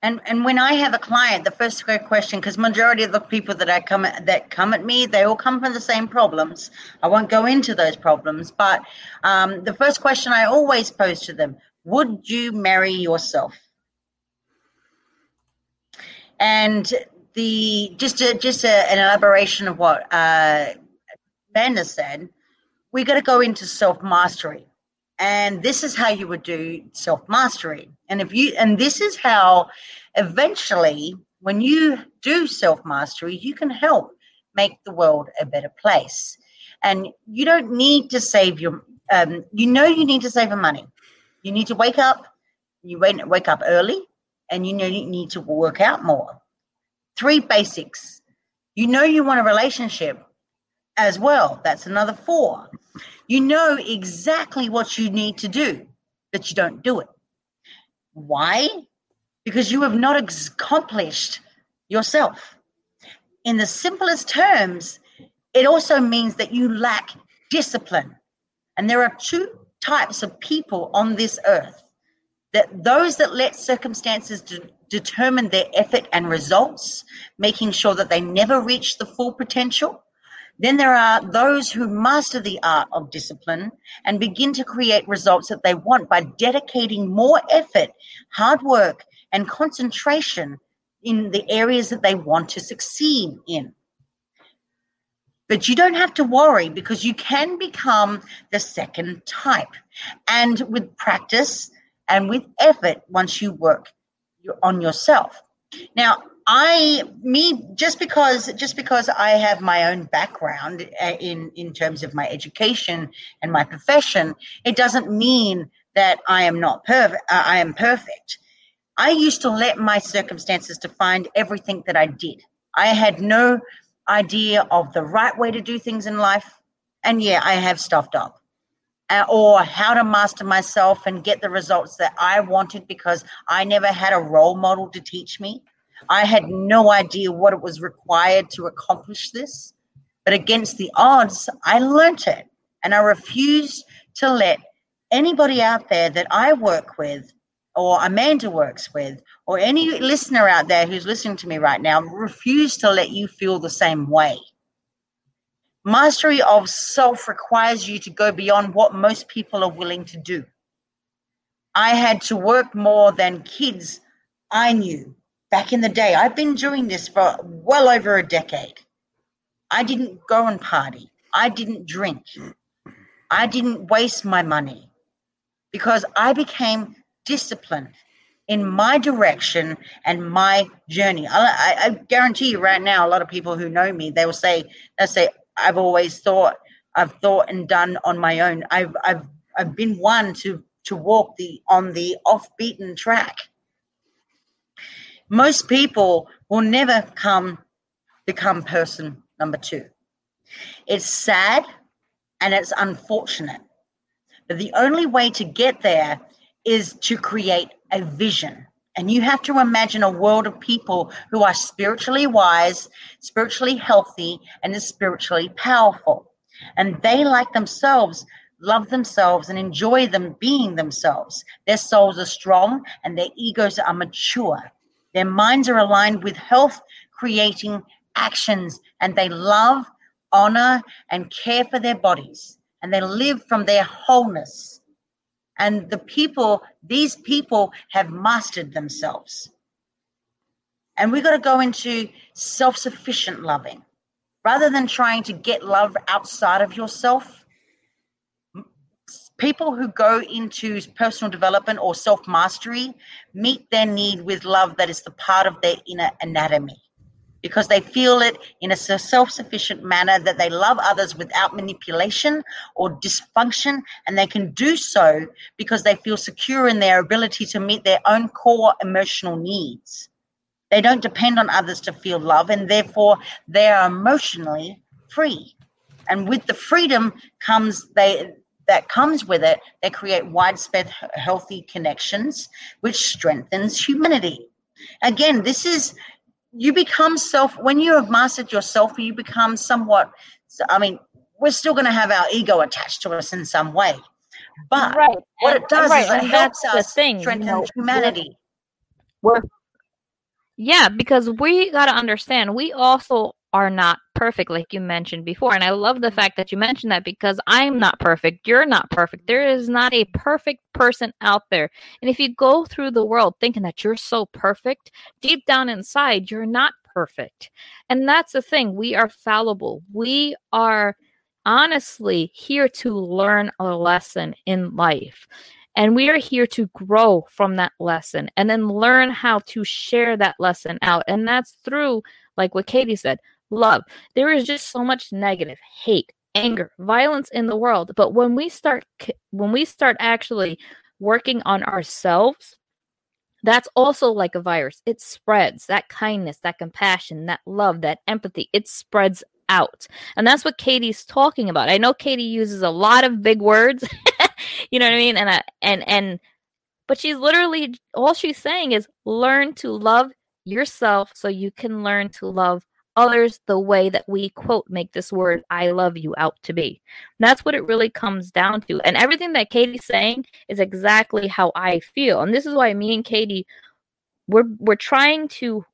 And and when I have a client, the first question, because majority of the people that I come at, that come at me, they all come from the same problems. I won't go into those problems, but um, the first question I always pose to them: Would you marry yourself? And the just a, just a, an elaboration of what uh, Amanda said, we got to go into self mastery, and this is how you would do self mastery. And if you and this is how eventually, when you do self mastery, you can help make the world a better place. And you don't need to save your, um, you know, you need to save your money. You need to wake up. You wake, up early, and you know you need to work out more. Three basics. You know you want a relationship as well. That's another four. You know exactly what you need to do, but you don't do it. Why? Because you have not accomplished yourself. In the simplest terms, it also means that you lack discipline. And there are two types of people on this earth that those that let circumstances de- determine their effort and results, making sure that they never reach the full potential. Then there are those who master the art of discipline and begin to create results that they want by dedicating more effort, hard work, and concentration in the areas that they want to succeed in. But you don't have to worry because you can become the second type. And with practice and with effort, once you work on yourself. Now, I me just because just because I have my own background uh, in in terms of my education and my profession, it doesn't mean that I am not perfect. Uh, I am perfect. I used to let my circumstances define everything that I did. I had no idea of the right way to do things in life, and yeah, I have stuffed up. Uh, or how to master myself and get the results that I wanted because I never had a role model to teach me. I had no idea what it was required to accomplish this. But against the odds, I learnt it. And I refused to let anybody out there that I work with, or Amanda works with, or any listener out there who's listening to me right now, refuse to let you feel the same way. Mastery of self requires you to go beyond what most people are willing to do. I had to work more than kids I knew back in the day. I've been doing this for well over a decade. I didn't go and party. I didn't drink. I didn't waste my money because I became disciplined in my direction and my journey. I, I, guarantee you right now, a lot of people who know me, they will say, they say, I've always thought, I've thought and done on my own. I've, I've, I've been one to, to walk the on the off beaten track most people will never come become person number two. It's sad and it's unfortunate. But the only way to get there is to create a vision. And you have to imagine a world of people who are spiritually wise, spiritually healthy, and spiritually powerful. And they, like themselves, love themselves and enjoy them being themselves. Their souls are strong and their egos are mature. Their minds are aligned with health creating actions and they love, honor, and care for their bodies. And they live from their wholeness. And the people, these people have mastered themselves. And we've got to go into self sufficient loving. Rather than trying to get love outside of yourself, people who go into personal development or self mastery meet their need with love that is the part of their inner anatomy because they feel it in a self sufficient manner that they love others without manipulation or dysfunction. And they can do so because they feel secure in their ability to meet their own core emotional needs. They don't depend on others to feel love, and therefore they are emotionally free. And with the freedom comes they that comes with it, they create widespread healthy connections, which strengthens humanity. Again, this is you become self when you have mastered yourself, you become somewhat. I mean, we're still going to have our ego attached to us in some way, but right. what it does right. is it and helps that's us thing, strengthen you know, humanity. We're, yeah, because we got to understand, we also are not perfect, like you mentioned before. And I love the fact that you mentioned that because I'm not perfect. You're not perfect. There is not a perfect person out there. And if you go through the world thinking that you're so perfect, deep down inside, you're not perfect. And that's the thing. We are fallible. We are honestly here to learn a lesson in life. And we are here to grow from that lesson and then learn how to share that lesson out. And that's through, like what Katie said, love. There is just so much negative, hate, anger, violence in the world. But when we start when we start actually working on ourselves, that's also like a virus. It spreads that kindness, that compassion, that love, that empathy. It spreads out. And that's what Katie's talking about. I know Katie uses a lot of big words. you know what I mean? And I, and and but she's literally all she's saying is learn to love yourself so you can learn to love others the way that we quote make this word I love you out to be. And that's what it really comes down to. And everything that Katie's saying is exactly how I feel. And this is why me and Katie we're we're trying to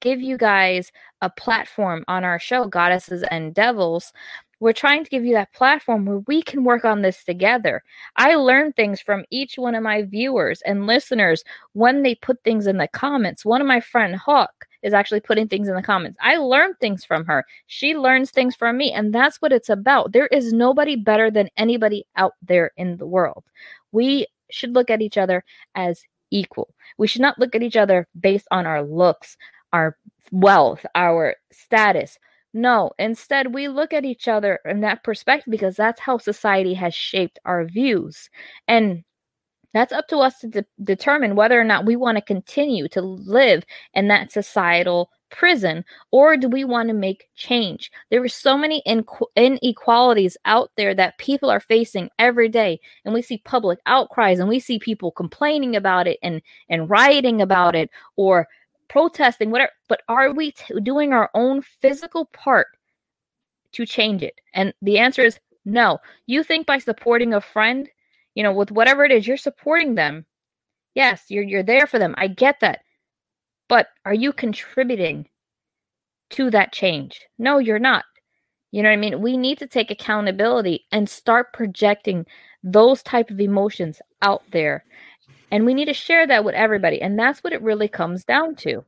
give you guys a platform on our show Goddesses and Devils we're trying to give you that platform where we can work on this together. I learn things from each one of my viewers and listeners when they put things in the comments. One of my friend Hawk is actually putting things in the comments. I learn things from her. She learns things from me, and that's what it's about. There is nobody better than anybody out there in the world. We should look at each other as equal. We should not look at each other based on our looks, our wealth, our status, no, instead, we look at each other in that perspective because that's how society has shaped our views. And that's up to us to de- determine whether or not we want to continue to live in that societal prison or do we want to make change there are so many in- inequalities out there that people are facing every day and we see public outcries and we see people complaining about it and and rioting about it or protesting, whatever. But are we t- doing our own physical part to change it? And the answer is no. You think by supporting a friend, you know, with whatever it is, you're supporting them. Yes, you're you're there for them. I get that. But are you contributing to that change? No, you're not. You know what I mean? We need to take accountability and start projecting those type of emotions out there and we need to share that with everybody. And that's what it really comes down to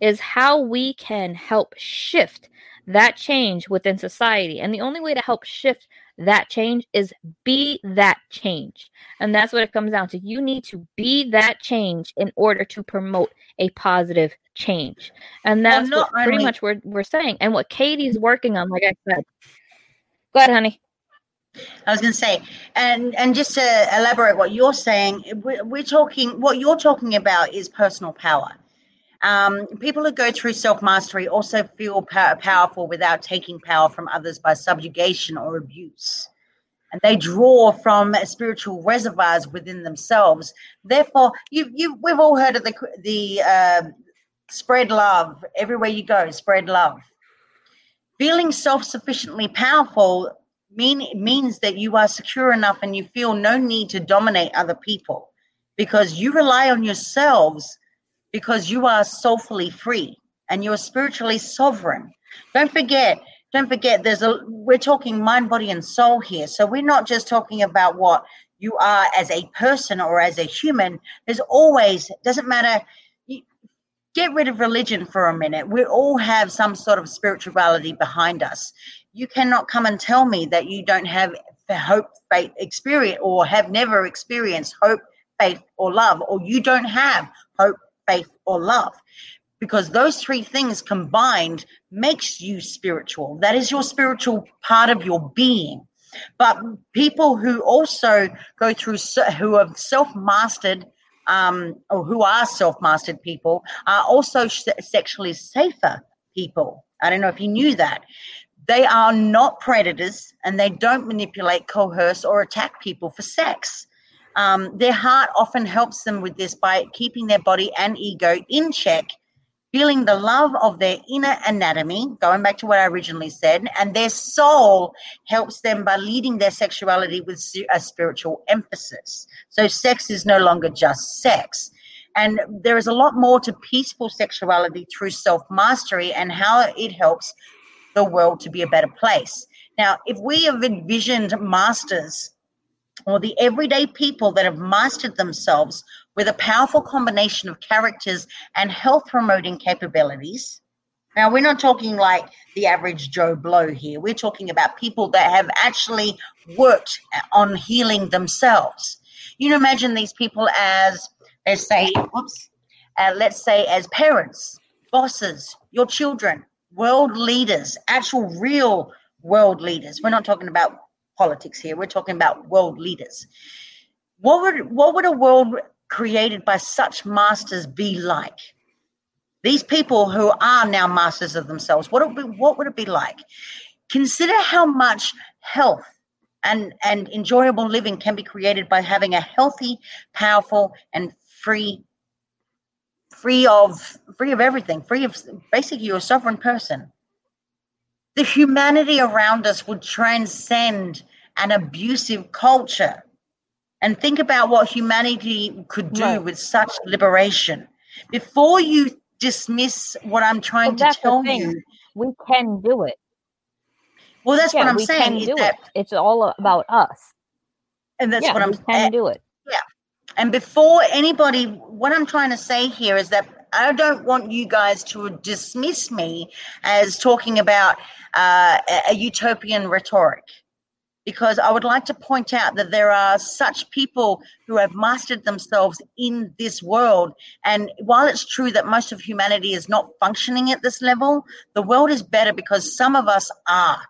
is how we can help shift that change within society. And the only way to help shift that change is be that change. And that's what it comes down to. You need to be that change in order to promote a positive change. And that's well, what pretty much we're, we're saying. And what Katie's working on, like I said. Go ahead, honey. I was going to say, and and just to elaborate what you're saying, we're, we're talking. What you're talking about is personal power. Um, people who go through self mastery also feel pow- powerful without taking power from others by subjugation or abuse. And they draw from spiritual reservoirs within themselves. Therefore, you, you, we've all heard of the the uh, spread love everywhere you go. Spread love. Feeling self sufficiently powerful mean means that you are secure enough and you feel no need to dominate other people because you rely on yourselves because you are soulfully free and you're spiritually sovereign. Don't forget, don't forget there's a we're talking mind, body, and soul here. So we're not just talking about what you are as a person or as a human. There's always doesn't matter get rid of religion for a minute. We all have some sort of spirituality behind us you cannot come and tell me that you don't have hope, faith, experience, or have never experienced hope, faith, or love, or you don't have hope, faith, or love. Because those three things combined makes you spiritual. That is your spiritual part of your being. But people who also go through, who have self mastered, um, or who are self mastered people, are also sexually safer people. I don't know if you knew that. They are not predators and they don't manipulate, coerce, or attack people for sex. Um, their heart often helps them with this by keeping their body and ego in check, feeling the love of their inner anatomy, going back to what I originally said, and their soul helps them by leading their sexuality with a spiritual emphasis. So sex is no longer just sex. And there is a lot more to peaceful sexuality through self mastery and how it helps the world to be a better place. Now, if we have envisioned masters or the everyday people that have mastered themselves with a powerful combination of characters and health promoting capabilities, now, we're not talking like the average Joe Blow here. We're talking about people that have actually worked on healing themselves. You know, imagine these people as, let's say, whoops, uh, let's say as parents, bosses, your children, world leaders, actual real world leaders. We're not talking about politics here. We're talking about world leaders. What would what would a world created by such masters be like? These people who are now masters of themselves, what would, be, what would it be like? Consider how much health and, and enjoyable living can be created by having a healthy, powerful, and free free of free of everything, free of basically you're a sovereign person. The humanity around us would transcend an abusive culture. And think about what humanity could do Right. with such liberation. Before you dismiss what I'm trying But to tell you, We can do it. well, that's yeah, what I'm we saying. can is do that, it. It's all about us. and that's yeah, what I'm we can do it. Yeah. And before anybody, what I'm trying to say here is that I don't want you guys to dismiss me as talking about uh, a, utopian rhetoric. Because I would like to point out that there are such people who have mastered themselves in this world. And while it's true that most of humanity is not functioning at this level, the world is better because some of us are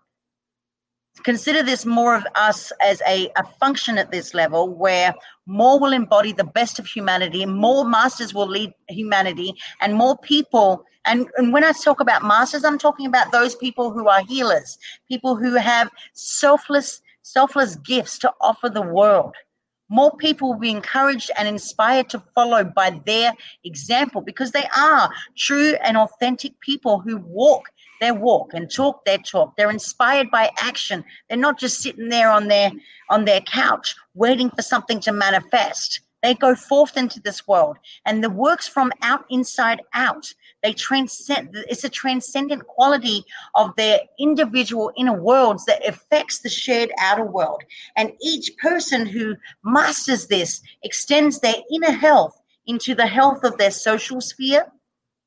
consider this more of us as a, a function at this level where more will embody the best of humanity more masters will lead humanity and more people and, and when i talk about masters i'm talking about those people who are healers people who have selfless selfless gifts to offer the world. More people will be encouraged and inspired to follow by their example because they are true and authentic people who walk their walk and talk their talk. They're inspired by action. They're not just sitting there on their on their couch waiting for something to manifest. They go forth into this world and the works from out inside out. They transcend it's a transcendent quality of their individual inner worlds that affects the shared outer world. And each person who masters this extends their inner health into the health of their social sphere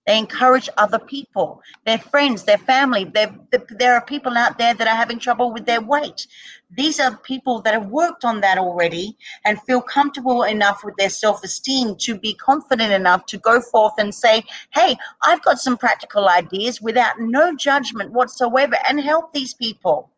they encourage other people, their friends, their family. There, are people out there that are having trouble with their weight. These are people that have worked on that already and feel comfortable enough with their self esteem to be confident enough to go forth and say, Hey, I've got some practical ideas without no judgment whatsoever and help these people.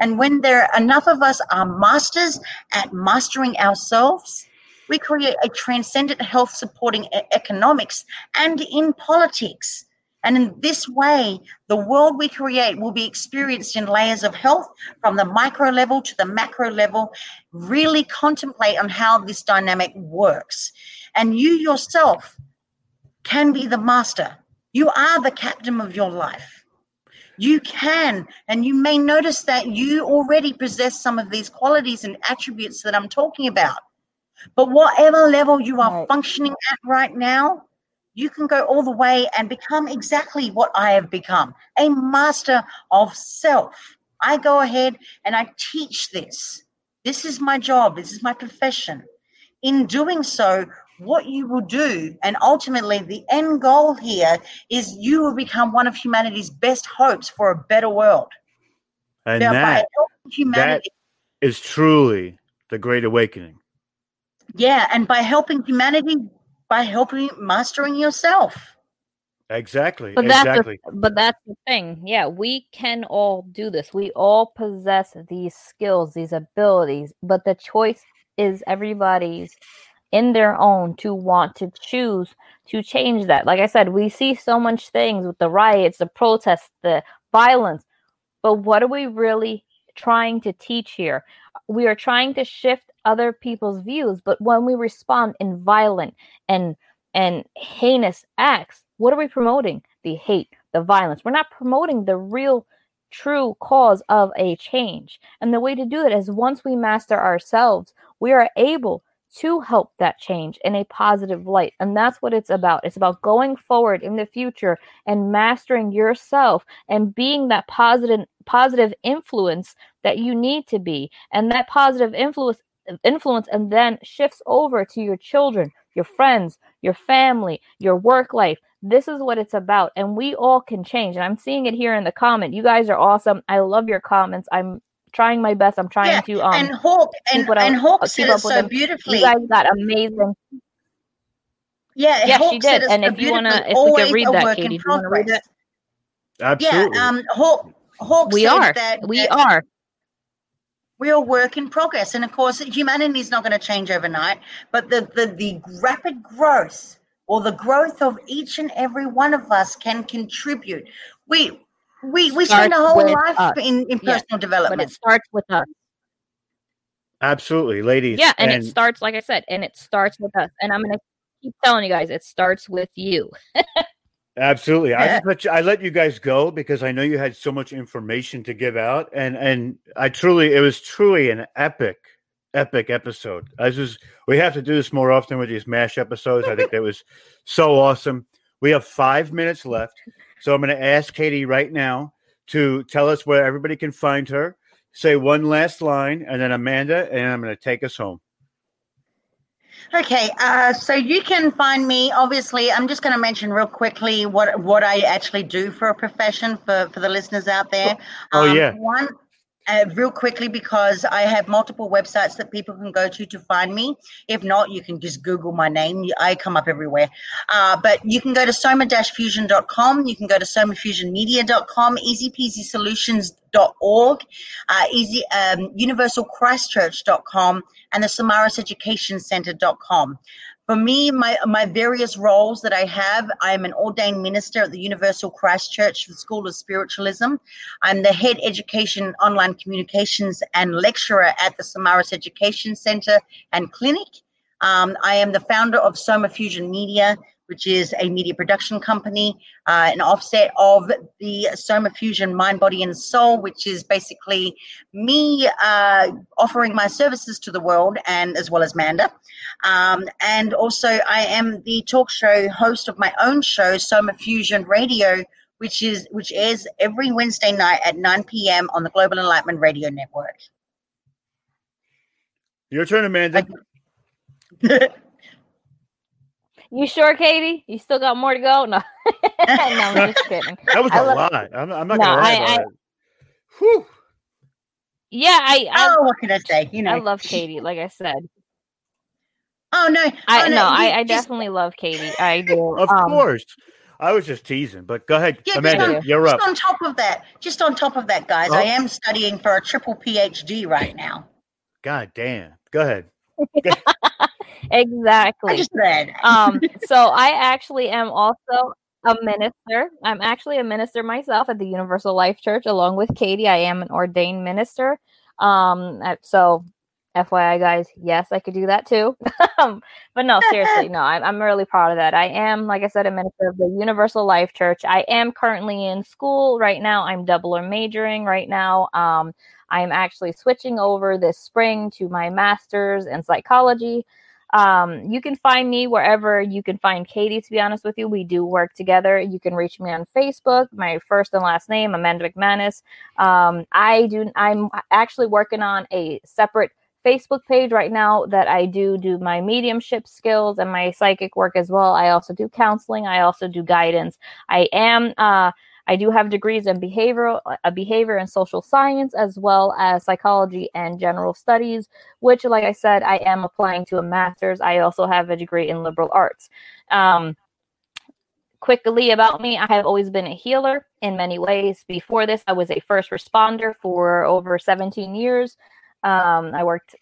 And when there are enough of us are masters at mastering ourselves, we create a transcendent health supporting e- economics and in politics. And in this way, the world we create will be experienced in layers of health from the micro level to the macro level. Really contemplate on how this dynamic works. And you yourself can be the master. You are the captain of your life. You can, and you may notice that you already possess some of these qualities and attributes that I'm talking about. But whatever level you are Right. functioning at right now, you can go all the way and become exactly what I have become a master of self. I go ahead and I teach this. This is my job, this is my profession. In doing so, what you will do, and ultimately the end goal here is you will become one of humanity's best hopes for a better world. And Now, that humanity, is truly the Great Awakening. Yeah, and by helping humanity, by helping mastering yourself. Exactly. But that's exactly. the, but that's the thing. Yeah, we can all do this. We all possess these skills, these abilities, but the choice is everybody's in their own to want to choose to change that. Like I said, we see so much things with the riots, the protests, the violence. But what are we really trying to teach here? We are trying to shift other people's views, but when we respond in violent and and heinous acts, what are we promoting? The hate, the violence. We're not promoting the real true cause of a change. And the way to do that is once we master ourselves, we are able to help that change in a positive light. And that's what it's about. It's about going forward in the future and mastering yourself and being that positive positive influence that you need to be. And that positive influence influence and then shifts over to your children, your friends, your family, your work life. This is what it's about. And we all can change. And I'm seeing it here in the comment. You guys are awesome. I love your comments. I'm trying my best. I'm trying Yeah, to um and Hawk and, what and Hawk keep said it up with so them. beautifully. you guys got amazing. yeah, yeah, Hawk she did. And so if you wanna- if we could always read that, Katie, do you wanna read progress. Absolutely. Yeah, um, Hawk Hawk We said are. that We that are. We're a work in progress, and of course, humanity is not going to change overnight. But the, the the rapid growth or the growth of each and every one of us can contribute. We we we spend a whole with life us. in, in personal But development. But it starts with us. Absolutely, ladies. Yeah, and, it starts like I said, and it starts with us. And I'm gonna keep telling you guys, it starts with you. Absolutely. I Yeah. let you, I let you guys go because I know you had so much information to give out, and and I truly it was truly an epic, epic episode. I just we have to do this more often with these mash episodes. I think that was so awesome. We have five minutes left, so I'm going to ask Katie right now to tell us where everybody can find her. Say one last line, and then Amanda, and I'm going to take us home. Okay, uh, so you can find me. Obviously, I'm just going to mention real quickly what what I actually do for a profession for for the listeners out there. Oh, Um, yeah. One, uh, real quickly because I have multiple websites that people can go to to find me. If not, you can just Google my name. I come up everywhere. Uh, but you can go to soma-fusion.com. You can go to somafusionmedia.com, easypeasysolutions.org, uh, easy, um, universalchristchurch.com, and the Samaras Education. For me, my, my various roles that I have, I'm an ordained minister at the Universal Christ Church School of Spiritualism. I'm the head education, online communications, and lecturer at the Samaras Education Center and Clinic. Um, I am the founder of Soma Fusion Media, which is a media production company, uh, an offset of the Soma Fusion Mind, Body, and Soul, which is basically me uh, offering my services to the world and as well as Manda. Um, and also, I am the talk show host of my own show, Soma Fusion Radio, which is which airs every Wednesday night at 9 p.m. on the Global Enlightenment Radio Network. Your turn, Amanda. You sure, Katie? You still got more to go? No, no, I'm just kidding. That was I a love- lot. I'm, I'm not No, gonna lie I- about I- it. Whew. Yeah, I, I, oh, what can I say? You know, I love Katie. Like I said, Oh no, I oh, no, I, I just- definitely love Katie. I do. Of Um, course. I was just teasing, but go ahead, Yeah, just on, You're just up. on top of that, just on top of that, guys, Oh. I am studying for a triple PhD right now. God damn. Go ahead. exactly. I just said. um so i actually am also a minister. I'm actually a minister myself at the universal life church along with katie. I am an ordained minister. Um uh, so fyi guys yes i could do that too. Um, but no seriously no I'm, I'm really proud of that. I am like i said a minister of the universal life church. I am currently in school right now. I'm double or majoring right now. Um i'm actually switching over this spring to my master's in psychology um, you can find me wherever you can find Katie, to be honest with you. We do work together. You can reach me on Facebook, my first and last name, Amanda McManus. Um, I do I'm actually working on a separate Facebook page right now that I do do my mediumship skills and my psychic work as well. I also do counseling. I also do guidance. I am uh I do have degrees in behavioral uh, behavior and social science as well as psychology and general studies which, like I said, I am applying to a master's. I also have a degree in liberal arts. Um, quickly about me, I have always been a healer in many ways. Before this, I was a first responder for over 17 years. Um, I worked.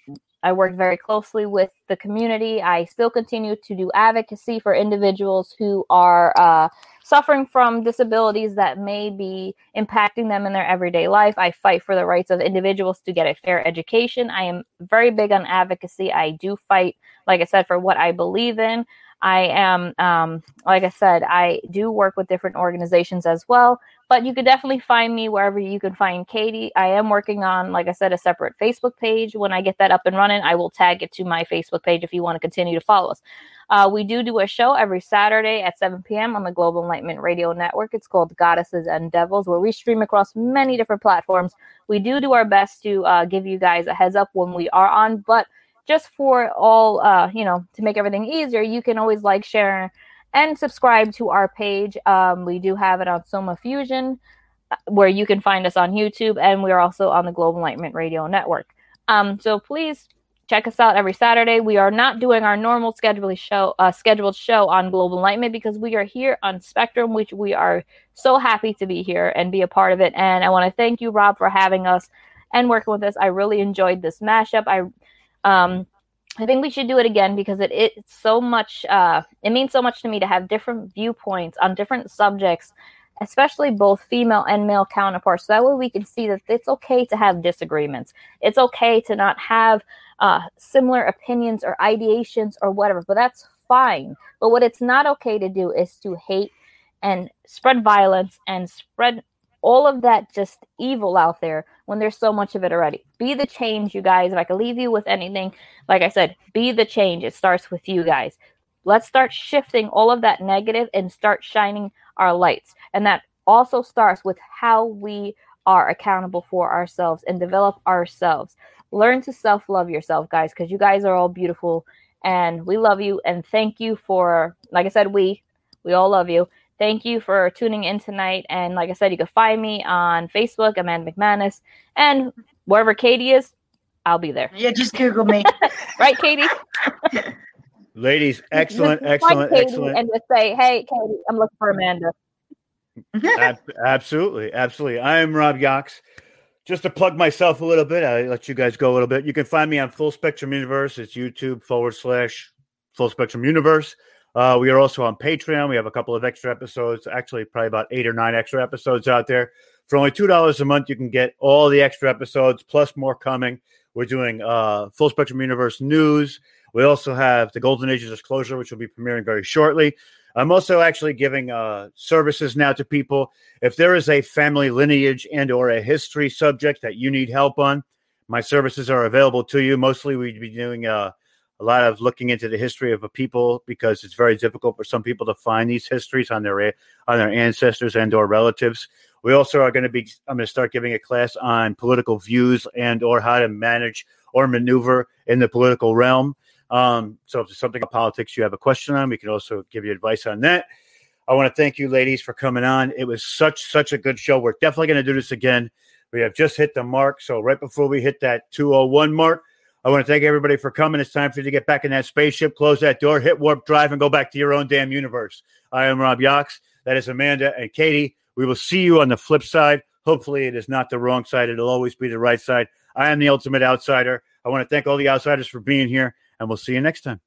I worked very closely with the community. I still continue to do advocacy for individuals who are uh, suffering from disabilities that may be impacting them in their everyday life. I fight for the rights of individuals to get a fair education. I am very big on advocacy. I do fight, like I said, for what I believe in. I am, um, like I said, I do work with different organizations as well, but you could definitely find me wherever you can find Katie. I am working on, like I said, a separate Facebook page. When I get that up and running, I will tag it to my Facebook page if you want to continue to follow us. Uh, we do do a show every Saturday at 7 p.m. on the Global Enlightenment Radio Network. It's called Goddesses and Devils, where we stream across many different platforms. We do do our best to uh, give you guys a heads up when we are on, but just for all uh you know to make everything easier you can always like share and subscribe to our page. Um we do have it on soma fusion uh, where you can find us on youtube and we're also on the global enlightenment radio network. Um so please check us out every saturday. We are not doing our normal scheduled show uh, scheduled show on global enlightenment because we are here on spectrum which we are so happy to be here and be a part of it. And i want to thank you rob for having us and working with us. I really enjoyed this mashup. I um, I think we should do it again because it it's so much. Uh, it means so much to me to have different viewpoints on different subjects, especially both female and male counterparts. So that way we can see that it's okay to have disagreements. It's okay to not have uh, similar opinions or ideations or whatever. But that's fine. But what it's not okay to do is to hate and spread violence and spread all of that just evil out there when there's so much of it already. Be the change, you guys. If I could leave you with anything, like I said, be the change. It starts with you guys. Let's start shifting all of that negative and start shining our lights. And that also starts with how we are accountable for ourselves and develop ourselves. Learn to self love yourself, guys, because you guys are all beautiful and we love you. And thank you for, like I said, we, we all love you. Thank you for tuning in tonight. And like I said, you can find me on Facebook, Amanda McManus, and wherever Katie is, I'll be there. Yeah, just Google me. right, Katie? Ladies, excellent, excellent, Katie excellent. And just say, hey, Katie, I'm looking for Amanda. Ab- absolutely, absolutely. I am Rob Yox. Just to plug myself a little bit, I let you guys go a little bit. You can find me on Full Spectrum Universe. It's YouTube forward slash Full Spectrum Universe. Uh, we are also on Patreon. We have a couple of extra episodes, actually, probably about eight or nine extra episodes out there. For only two dollars a month, you can get all the extra episodes plus more coming. We're doing uh, Full Spectrum Universe news. We also have the Golden Age of Disclosure, which will be premiering very shortly. I'm also actually giving uh, services now to people. If there is a family lineage and or a history subject that you need help on, my services are available to you. Mostly, we'd be doing uh, a lot of looking into the history of a people because it's very difficult for some people to find these histories on their on their ancestors and or relatives. We also are going to be I'm going to start giving a class on political views and or how to manage or maneuver in the political realm. Um, so if there's something about politics you have a question on, we can also give you advice on that. I want to thank you ladies for coming on. It was such such a good show. We're definitely going to do this again. We have just hit the mark. So right before we hit that 201 mark, I want to thank everybody for coming. It's time for you to get back in that spaceship, close that door, hit warp drive, and go back to your own damn universe. I am Rob Yox. That is Amanda and Katie. We will see you on the flip side. Hopefully, it is not the wrong side. It'll always be the right side. I am the ultimate outsider. I want to thank all the outsiders for being here, and we'll see you next time.